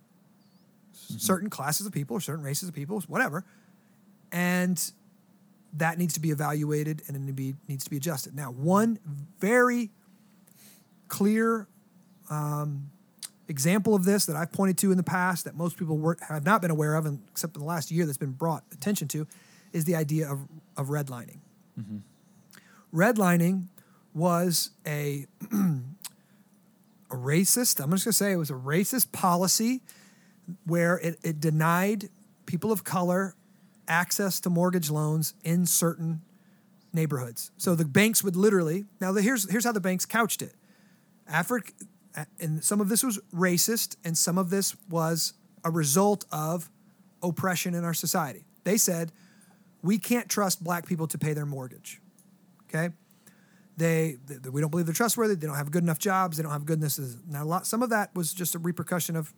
[SPEAKER 1] mm-hmm. certain classes of people or certain races of people, whatever, and that needs to be evaluated and it be, needs to be adjusted. Now, one very clear um, example of this that I've pointed to in the past that most people were, have not been aware of, and except in the last year that's been brought attention to, is the idea of, of redlining. Redlining was a a racist. I'm just gonna say it was a racist policy where it, it denied people of color access to mortgage loans in certain neighborhoods. So the banks would literally now the, here's here's how the banks couched it. Africa, and some of this was racist, and some of this was a result of oppression in our society. They said we can't trust black people to pay their mortgage. Okay, they, th- we don't believe they're trustworthy. They don't have good enough jobs. They don't have goodness. Now, a lot, some of that was just a repercussion of,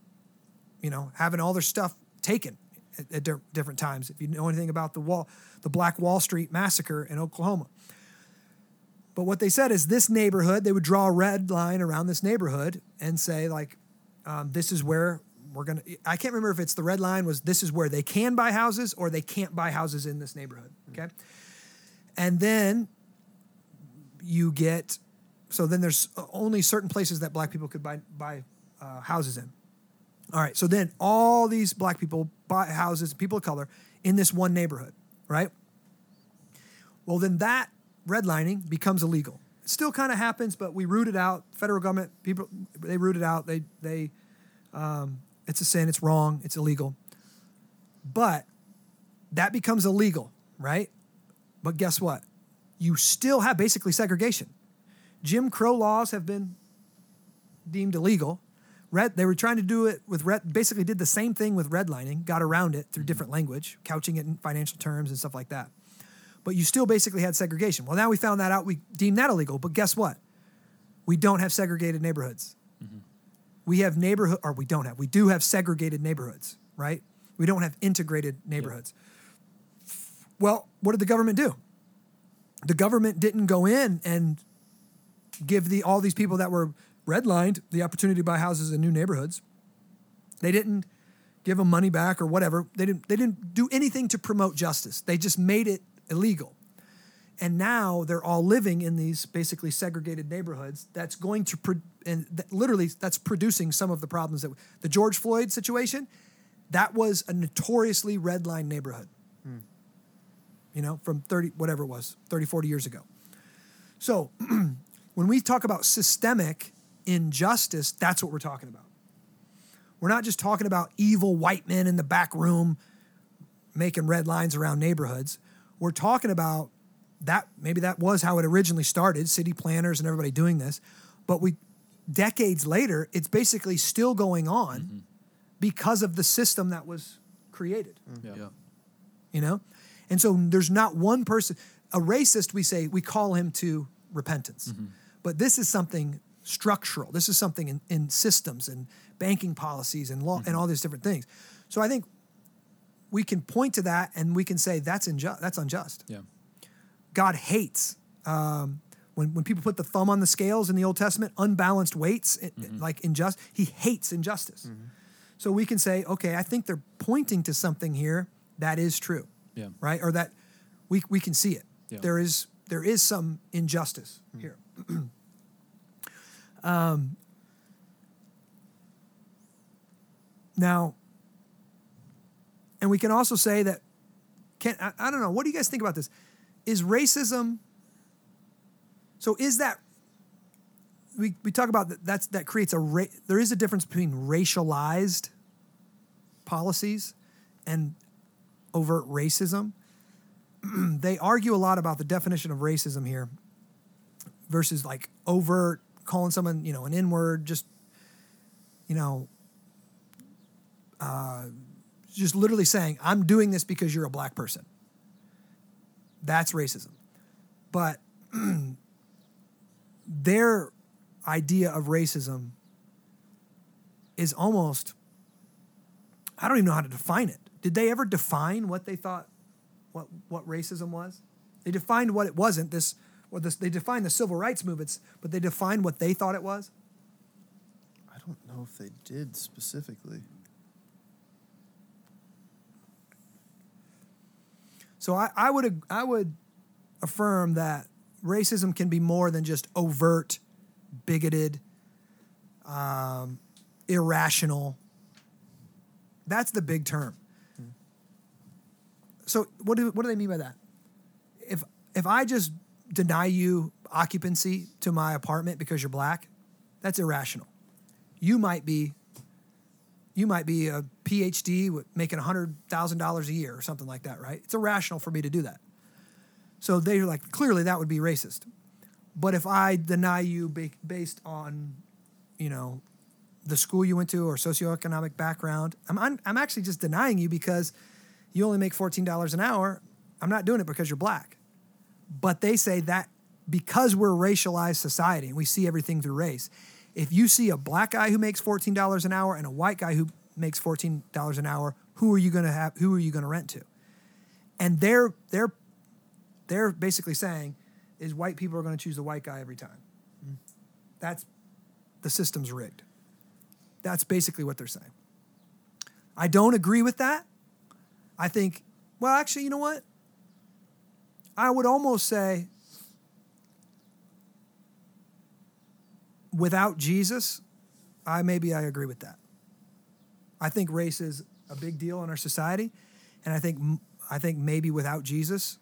[SPEAKER 1] you know, having all their stuff taken at, at di- different times. If you know anything about the wall, the Black Wall Street massacre in Oklahoma. But what they said is this neighborhood, they would draw a red line around this neighborhood and say like, um, this is where we're gonna. I can't remember if it's the red line was this is where they can buy houses or they can't buy houses in this neighborhood. Okay, and then you get so then there's only certain places that black people could buy buy uh, houses in. All right, so then all these black people buy houses, people of color, in this one neighborhood, right? Well, then that redlining becomes illegal. It still kind of happens, but we root it out. Federal government people they root it out. They they um, it's a sin. It's wrong. It's illegal. But that becomes illegal, right? But guess what? You still have basically segregation. Jim Crow laws have been deemed illegal. Red, they were trying to do it with red, basically did the same thing with redlining, got around it through mm-hmm. different language, couching it in financial terms and stuff like that. But you still basically had segregation. Well, now we found that out, we deemed that illegal. But guess what? We don't have segregated neighborhoods. Mm-hmm. We have neighborhood, or we don't have, we do have segregated neighborhoods, right? We don't have integrated neighborhoods. Well, what did the government do? The government didn't go in and give the all these people that were redlined the opportunity to buy houses in new neighborhoods. They didn't give them money back or whatever. They didn't they didn't do anything to promote justice. They just made it illegal. And now they're all living in these basically segregated neighborhoods. That's going to pro- and that literally that's producing some of the problems that the George Floyd situation. That was a notoriously red line neighborhood. Hmm. You know, from 30 whatever it was, 30 40 years ago. So, when we talk about systemic injustice, that's what we're talking about. We're not just talking about evil white men in the back room making red lines around neighborhoods. We're talking about that maybe that was how it originally started, city planners and everybody doing this, but we decades later, it's basically still going on mm-hmm. because of the system that was created. Mm-hmm.
[SPEAKER 2] Yeah.
[SPEAKER 1] you know? And so there's not one person a racist we say we call him to repentance. Mm-hmm. But this is something structural this is something in, in systems and banking policies and law and mm-hmm. all these different things so i think we can point to that and we can say that's unjust that's unjust
[SPEAKER 3] Yeah.
[SPEAKER 1] god hates um, when, when people put the thumb on the scales in the old testament unbalanced weights it- mm-hmm. like injust he hates injustice mm-hmm. so we can say okay i think they're pointing to something here that is true
[SPEAKER 3] Yeah.
[SPEAKER 1] right? Or that we we can see it.
[SPEAKER 3] Yeah.
[SPEAKER 1] There is there is some injustice here. um, now, and we can also say that can I, I don't know. What do you guys think about this? Is racism? So is that we, we talk about that that's that creates a ra- there is a difference between racialized policies and overt racism. they argue a lot about the definition of racism here versus like overt calling someone, you know, an N word, just, you know, uh, just literally saying, I'm doing this because you're a black person. That's racism. But their idea of racism is almost, I don't even know how to define it. Did they ever define what they thought, what what racism was? They defined what it wasn't. This, what this, they defined the civil rights movements, but they defined what they thought it was.
[SPEAKER 4] I don't know if they did specifically.
[SPEAKER 1] So I, I would I would affirm that racism can be more than just overt, bigoted, um, irrational. That's the big term. So what do what do they mean by that? If if I just deny you occupancy to my apartment because you're black, that's irrational. You might be you might be a PhD making $100,000 a year or something like that, right? It's irrational for me to do that. So they're like, clearly that would be racist. But if I deny you based on, you know, the school you went to or socioeconomic background, I'm, I'm, I'm actually just denying you because you only make $14 an hour. I'm not doing it because you're black. But they say that because we're a racialized society and we see everything through race, if you see a black guy who makes $14 an hour and a white guy who makes $14 an hour, who are you going to have who are you going to rent to? And they're they're they're basically saying is white people are going to choose the white guy every time. Mm-hmm. That's the system's rigged. That's basically what they're saying. I don't agree with that. I think, well, actually, you know what? I would almost say without Jesus, I maybe I agree with that. I think race is a big deal in our society, and I think I think maybe without Jesus,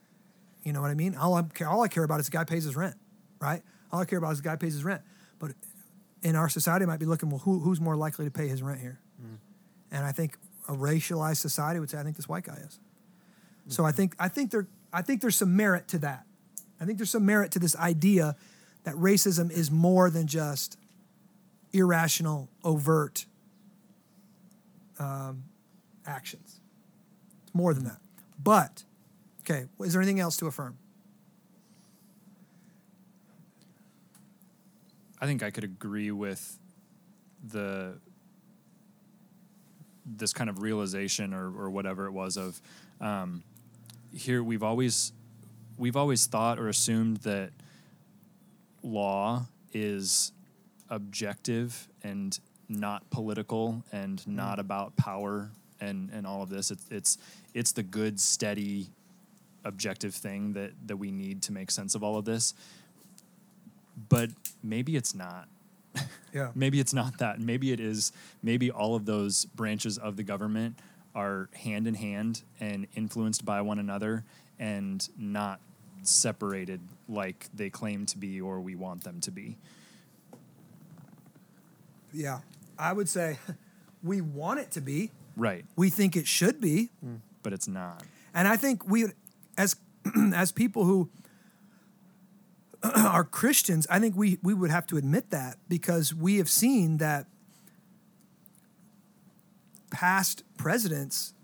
[SPEAKER 1] you know what I mean. All I care, all I care about is the guy pays his rent, right? All I care about is the guy pays his rent. But in our society, I might be looking well, who, who's more likely to pay his rent here? Mm. And I think a racialized society would say, I think this white guy is. Mm-hmm. So I think I think there I think there's some merit to that. I think there's some merit to this idea that racism is more than just irrational, overt um, actions. It's more than that. But okay, is there anything else to affirm?
[SPEAKER 3] I think I could agree with the this kind of realization or, or whatever it was of um, here we've always we've always thought or assumed that law is objective and not political and mm. not about power and and all of this. It's it's it's the good, steady, objective thing that that we need to make sense of all of this. But maybe it's not.
[SPEAKER 1] Yeah.
[SPEAKER 3] maybe it's not that. Maybe it is. Maybe all of those branches of the government are hand in hand and influenced by one another and not separated like they claim to be or we want them to be.
[SPEAKER 1] Yeah. I would say we want it to be.
[SPEAKER 3] Right.
[SPEAKER 1] We think it should be. Hmm.
[SPEAKER 3] But it's not.
[SPEAKER 1] And I think we, as as people who are Christians, I think we we would have to admit that because we have seen that past presidents,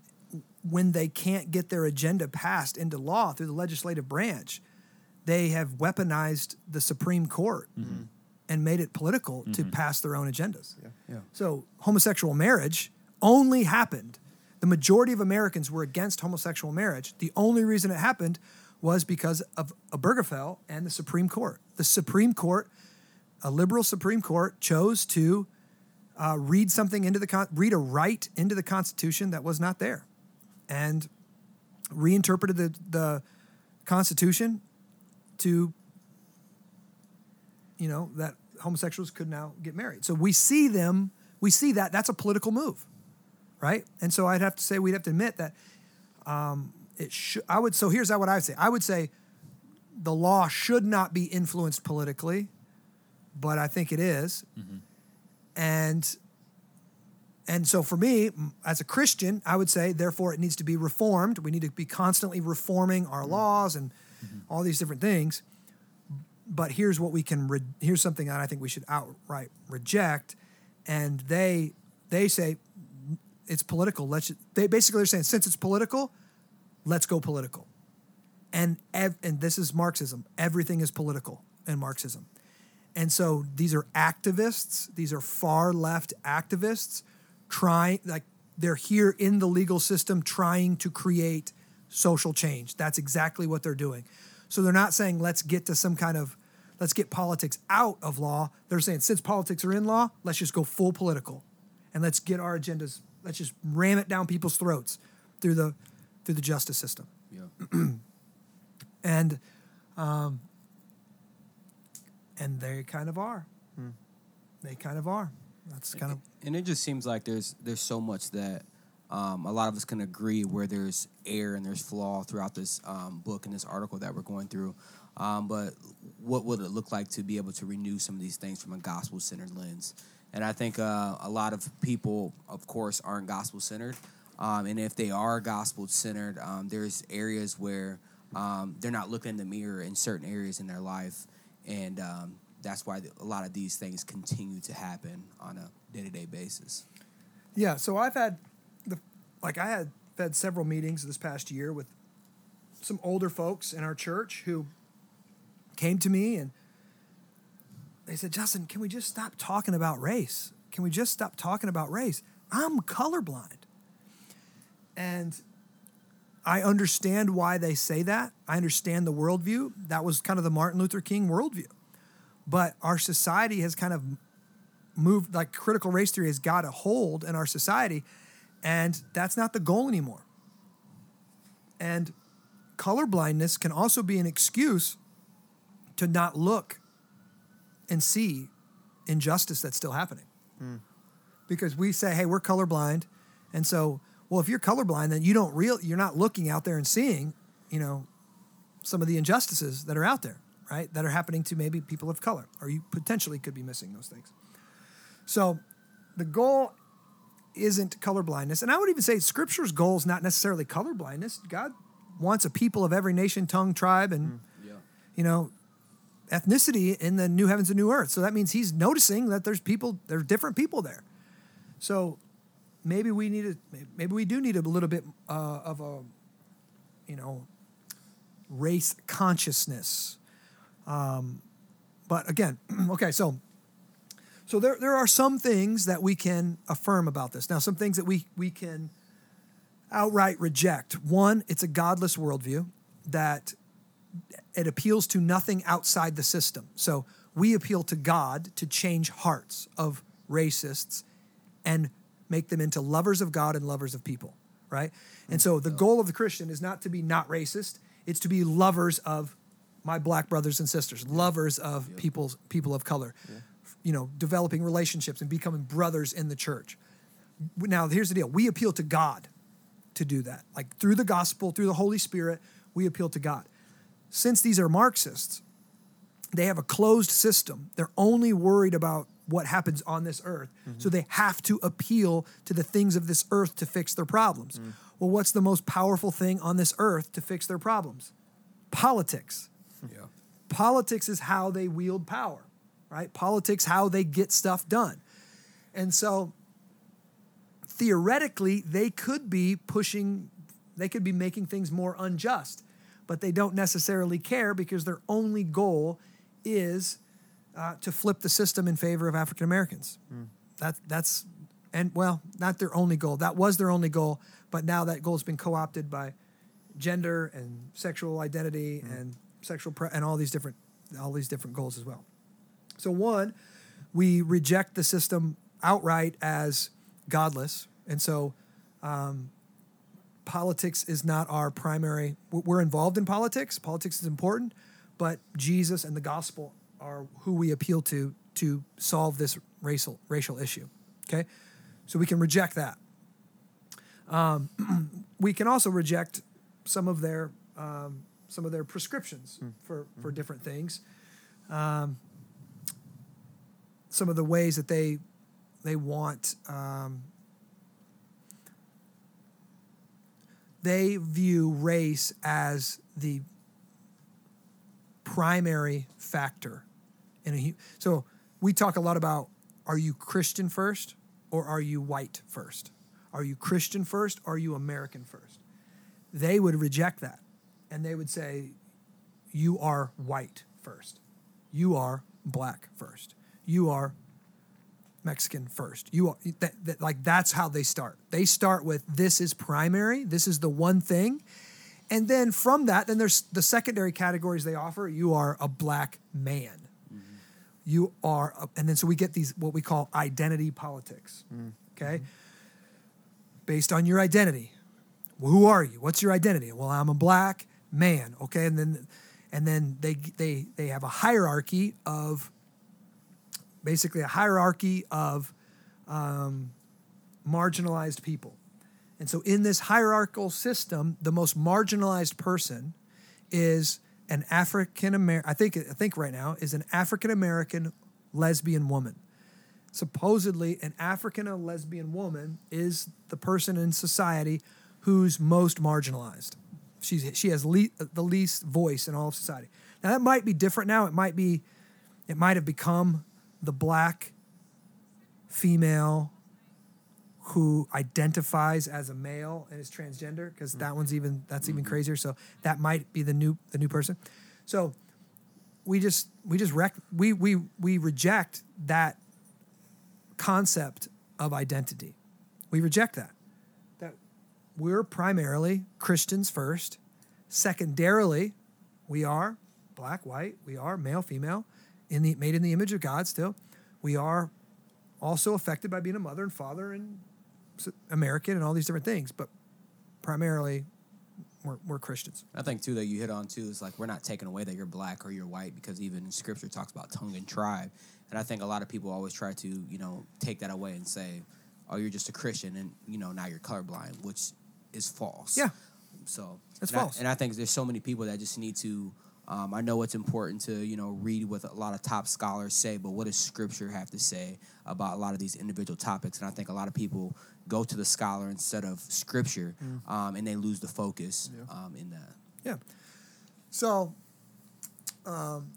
[SPEAKER 1] when they can't get their agenda passed into law through the legislative branch, they have weaponized the Supreme Court mm-hmm. and made it political to mm-hmm. pass their own agendas.
[SPEAKER 2] Yeah.
[SPEAKER 1] So homosexual marriage only happened. The majority of Americans were against homosexual marriage. The only reason it happened was because of Obergefell and the Supreme Court. The Supreme Court, a liberal Supreme Court, chose to uh, read something into the con- read a right into the Constitution that was not there, and reinterpreted the, the Constitution to you know that homosexuals could now get married. So we see them, we see that that's a political move, right? And so I'd have to say we'd have to admit that um, it should. I would. So here's what I would say. I would say the law should not be influenced politically, but I think it is. And and so for me as a christian i would say therefore it needs to be reformed. We need to be constantly reforming our mm-hmm. laws and mm-hmm. all these different things. But here's what we can re- here's something that i think we should outright reject. And they they say it's political. Let's they basically they're saying since it's political let's go political. And ev- and this is marxism. Everything is political in marxism and so these are activists. These are far left activists trying like they're here in the legal system trying to create social change. That's exactly what they're doing. So they're not saying let's get to some kind of let's get politics out of law. They're saying since politics are in law let's just go full political and let's get our agendas let's just ram it down people's throats through the through the justice system.
[SPEAKER 2] Yeah.
[SPEAKER 1] and um, and they kind of are. They kind of are. That's kind of
[SPEAKER 2] and it just seems like there's there's so much that um, a lot of us can agree where there's error and there's flaw throughout this um, book and this article that we're going through. Um, but what would it look like to be able to renew some of these things from a gospel centered lens? And I think uh, a lot of people, of course, aren't gospel centered. Um, and if they are gospel centered, um, there's areas where um, they're not looking in the mirror in certain areas in their life. And um, that's why a lot of these things continue to happen on a day to day basis.
[SPEAKER 1] yeah. So I've had the like I had had several meetings this past year with some older folks in our church who came to me and they said, Justin, can we just stop talking about race? Can we just stop talking about race? I'm colorblind. And I understand why they say that. I understand the worldview. That was kind of the Martin Luther King worldview. But our society has kind of moved, like critical race theory has got a hold in our society, and that's not the goal anymore. And colorblindness can also be an excuse to not look and see injustice that's still happening. Hmm. Because we say, hey, we're colorblind. And so, well, if you're colorblind, then you don't real you're not looking out there and seeing, you know, some of the injustices that are out there, right? That are happening to maybe people of color, or you potentially could be missing those things. So the goal isn't colorblindness. And I would even say scripture's goal is not necessarily colorblindness. God wants a people of every nation, tongue, tribe, and mm,
[SPEAKER 2] Yeah.
[SPEAKER 1] you know, ethnicity in the new heavens and new earth. So that means he's noticing that there's people, there's different people there. So maybe we need a, maybe we do need a little bit uh, of a, you know, race consciousness. Um, but again, okay, so so there there are some things that we can affirm about this. Now, some things that we we can outright reject. One, it's a godless worldview that it appeals to nothing outside the system. So we appeal to God to change hearts of racists and make them into lovers of God and lovers of people, right? And mm. so the goal of the Christian is not to be not racist, it's to be lovers of my black brothers and sisters, lovers of people's people of color. You know, developing relationships and becoming brothers in the church. Now, here's the deal. We appeal to God to do that. Like through the gospel, through the Holy Spirit, we appeal to God. Since these are Marxists, they have a closed system. They're only worried about what happens on this earth. So they have to appeal to the things of this earth to fix their problems. Well, what's the most powerful thing on this earth to fix their problems? Politics.
[SPEAKER 2] Yeah.
[SPEAKER 1] Politics is how they wield power, right? Politics how they get stuff done. And so theoretically, they could be pushing, they could be making things more unjust, but they don't necessarily care because their only goal is uh, to flip the system in favor of African Americans. That, that's, and well, not their only goal. That was their only goal, but now that goal has been co opted by gender and sexual identity and sexual pre- and all these different all these different goals as well. So one, we reject the system outright as godless, and so um, politics is not our primary. We're involved in politics. Politics is important, but Jesus and the gospel are who we appeal to to solve this racial racial issue. Okay, so we can reject that. Um, we can also reject some of their um, some of their prescriptions for for different things. Um, some of the ways that they they want um, they view race as the primary factor in a so we talk a lot about are you christian first or are you white first? Are you christian first or are you american first? They would reject that and they would say you are white first. You are black first. You are mexican first. You are that, that, like that's how they start. They start with this is primary. This is the one thing. And then from that then there's the secondary categories they offer. You are a black man you are a, and then so we get these what we call identity politics okay? Based on your identity. Well, who are you? What's your identity? Well i'm a black man okay? And then and then they they they have a hierarchy of basically a hierarchy of um, marginalized people. And so in this hierarchical system the most marginalized person is an African American I think I think right now is an African American lesbian woman supposedly an African lesbian woman is the person in society who's most marginalized. She's, she has le- the least voice in all of society. Now that might be different now. It might be, it might have become the black female who identifies as a male and is transgender because that one's even that's even mm-hmm. crazier. So that might be the new the new person. So we just we just rec- we we we reject that concept of identity. We reject that. That we're primarily Christians first. Secondarily, we are black, white, we are male, female, in the made in the image of God still. We are also affected by being a mother and father and American and all these different things, but primarily we're, we're Christians.
[SPEAKER 2] I think too that you hit on too is like we're not taking away that you're black or you're white because even scripture talks about tongue and tribe, and I think a lot of people always try to you know take that away and say, oh you're just a Christian and you know now you're colorblind, which is false.
[SPEAKER 1] Yeah.
[SPEAKER 2] So
[SPEAKER 1] That's
[SPEAKER 2] and I-
[SPEAKER 1] false.
[SPEAKER 2] and I think there's so many people that just need to. Um, I know it's important to you know read what a lot of top scholars say, but what does Scripture have to say about a lot of these individual topics? And I think a lot of people go to the scholar instead of Scripture,
[SPEAKER 1] Mm.
[SPEAKER 2] um, and they lose the focus um, in that.
[SPEAKER 1] Yeah. So, um,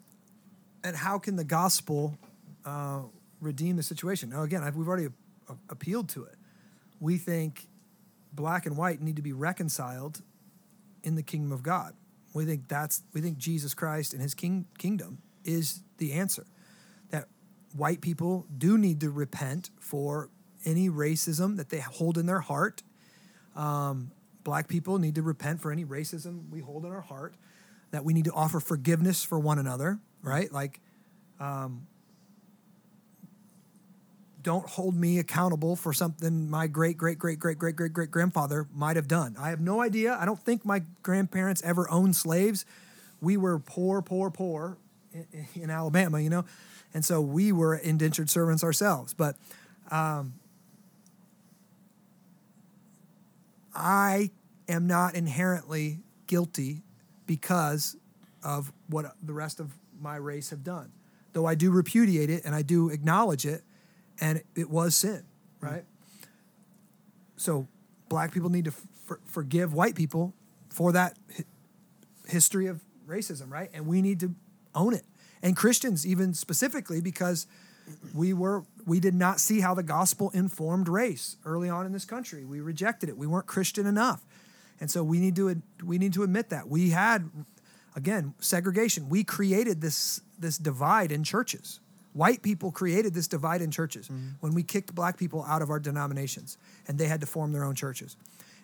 [SPEAKER 1] and how can the gospel uh, redeem the situation? Now, again, I've, we've already a- appealed to it. We think black and white need to be reconciled in the kingdom of God. We think that's we think Jesus Christ and His king kingdom is the answer. That white people do need to repent for any racism that they hold in their heart um, black people need to repent for any racism we hold in our heart that we need to offer forgiveness for one another right like um, don't hold me accountable for something my great great great great great great great grandfather might have done. I have no idea. I don't think my grandparents ever owned slaves. We were poor, poor, poor in, in Alabama, you know, and so we were indentured servants ourselves. But um, I am not inherently guilty because of what the rest of my race have done. Though I do repudiate it and I do acknowledge it, and it was sin, mm. right? So black people need to f- forgive white people for that hi- history of racism, right? And we need to own it. And Christians, even specifically, because we were we did not see how the gospel informed race early on in this country. We rejected it. We weren't Christian enough, and so we need to we need to admit that we had again segregation. We created this this divide in churches. White people created this divide in churches mm-hmm. when we kicked black people out of our denominations, and they had to form their own churches.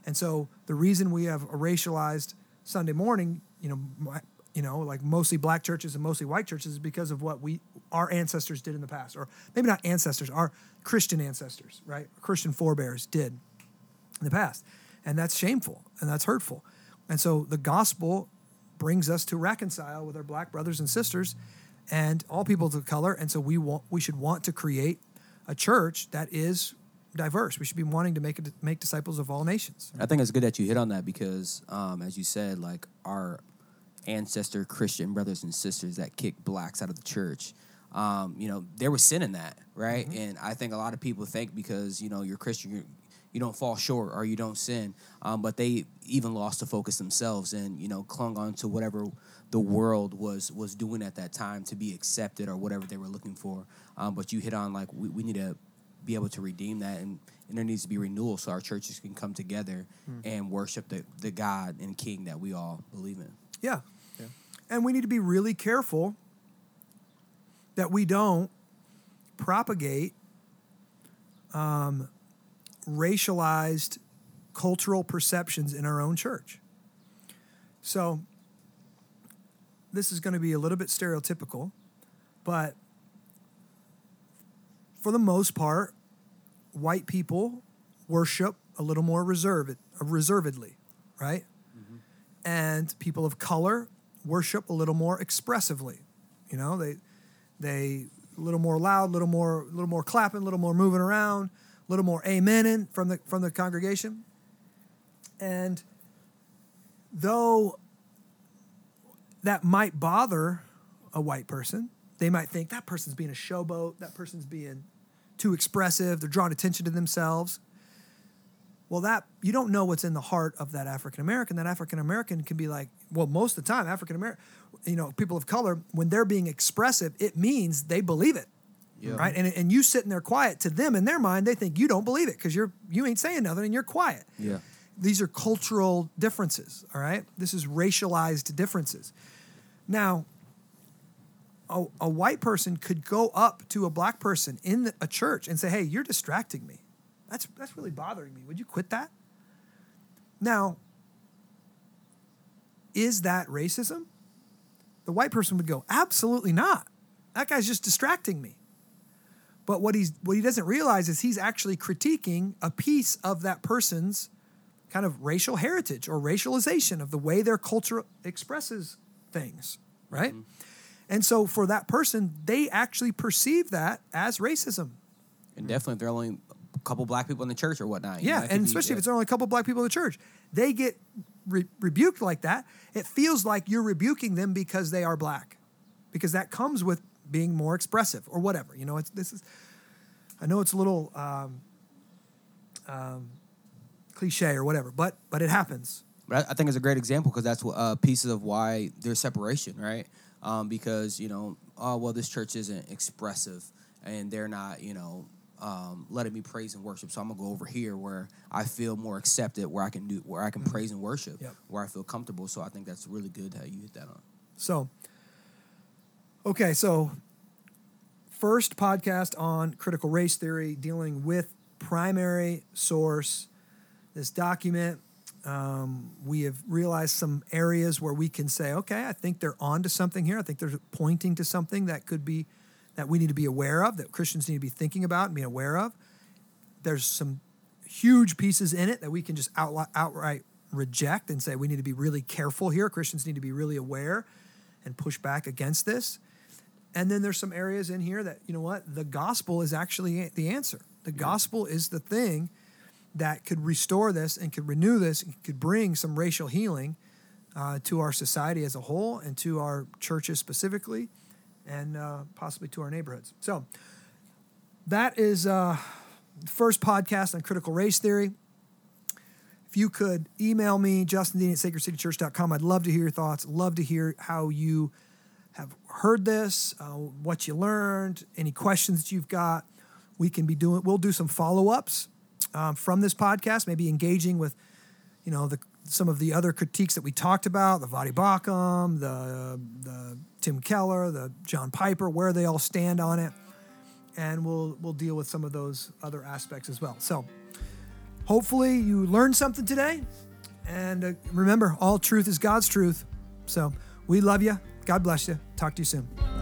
[SPEAKER 1] And so the reason we have a racialized Sunday morning, you know, my, you know, like mostly black churches and mostly white churches, is because of what we our ancestors did in the past, or maybe not ancestors, our Christian ancestors, right? Christian forebears did in the past, and that's shameful and that's hurtful. And so the gospel brings us to reconcile with our black brothers and sisters, and all people of color. And so we want we should want to create a church that is diverse. We should be wanting to make make disciples of all nations.
[SPEAKER 2] I think it's good that you hit on that because, um, as you said, like our ancestor Christian brothers and sisters that kicked blacks out of the church, um, you know, there was sin in that, right? And I think a lot of people think because you know you're Christian, you're, you don't fall short or you don't sin, um, but they even lost the focus themselves and you know clung on to whatever the world was was doing at that time to be accepted or whatever they were looking for. Um, but you hit on like we, we need to be able to redeem that and, and there needs to be renewal so our churches can come together and worship the, the God and King that we all believe in.
[SPEAKER 1] Yeah. And we need to be really careful that we don't propagate um, racialized cultural perceptions in our own church. So, this is going to be a little bit stereotypical, but for the most part, white people worship a little more reserved, reservedly, right? And people of color worship a little more expressively. You know, they they a little more loud, a little more a little more clapping, a little more moving around, a little more amening from the from the congregation. And though that might bother a white person, they might think that person's being a showboat, that person's being too expressive, they're drawing attention to themselves. Well, that you don't know what's in the heart of that African American. That African American can be like, well, most of the time, African American, you know, people of color, when they're being expressive, it means they believe it,
[SPEAKER 2] Yeah.
[SPEAKER 1] right? And and you sitting there quiet to them in their mind, they think you don't believe it because you're you ain't saying nothing and you're quiet.
[SPEAKER 2] Yeah.
[SPEAKER 1] These are cultural differences. All right, this is racialized differences. Now, a, a white person could go up to a black person in the- a church and say, "Hey, you're distracting me. That's that's really bothering me. Would you quit that?" Now, is that racism? The white person would go, "Absolutely not. That guy's just distracting me." But what he's what he doesn't realize is he's actually critiquing a piece of that person's kind of racial heritage or racialization of the way their culture expresses things, right? Mm-hmm. And so for that person, they actually perceive that as racism.
[SPEAKER 2] And definitely they're only couple black people in the church or whatnot. you
[SPEAKER 1] Yeah,
[SPEAKER 2] know,
[SPEAKER 1] and
[SPEAKER 2] be-
[SPEAKER 1] especially
[SPEAKER 2] yeah.
[SPEAKER 1] if it's only a couple black people in the church, they get re- rebuked like that. It feels like you're rebuking them because they are black, because that comes with being more expressive or whatever. You know, it's this is. I know it's a little um, um, cliche or whatever, but but it happens.
[SPEAKER 2] But I, I think it's a great example because that's what uh, pieces of why there's separation, right? Um, because you know, oh well, this church isn't expressive, and they're not, you know, um, letting me praise and worship. So I'm gonna go over here where I feel more accepted, where I can do, where I can praise and worship,
[SPEAKER 1] Yep.
[SPEAKER 2] where I feel comfortable. So I think that's really good how you hit that on.
[SPEAKER 1] So, okay, so first podcast on critical race theory dealing with primary source. This document, um, we have realized some areas where we can say, okay, I think they're on to something here. I think they're pointing to something that could be that we need to be aware of, that Christians need to be thinking about and being aware of. There's some huge pieces in it that we can just outli- outright reject and say we need to be really careful here. Christians need to be really aware and push back against this. And then there's some areas in here that, you know what, the gospel is actually the answer. The gospel is the thing that could restore this and could renew this and could bring some racial healing uh, to our society as a whole and to our churches specifically and uh, possibly to our neighborhoods. So that is uh, the first podcast on critical race theory. If you could email me, Justin Dean at sacredcitychurch.com, I'd love to hear your thoughts. Love to hear how you have heard this, uh, what you learned, any questions that you've got. We can be doing, we'll do some follow ups um, from this podcast, maybe engaging with, you know, the some of the other critiques that we talked about, the Voddie Baucham, the, the Tim Keller, the John Piper, where they all stand on it. And we'll, we'll deal with some of those other aspects as well. So hopefully you learned something today. And uh, remember, all truth is God's truth. So we love you. God bless you. Talk to you soon.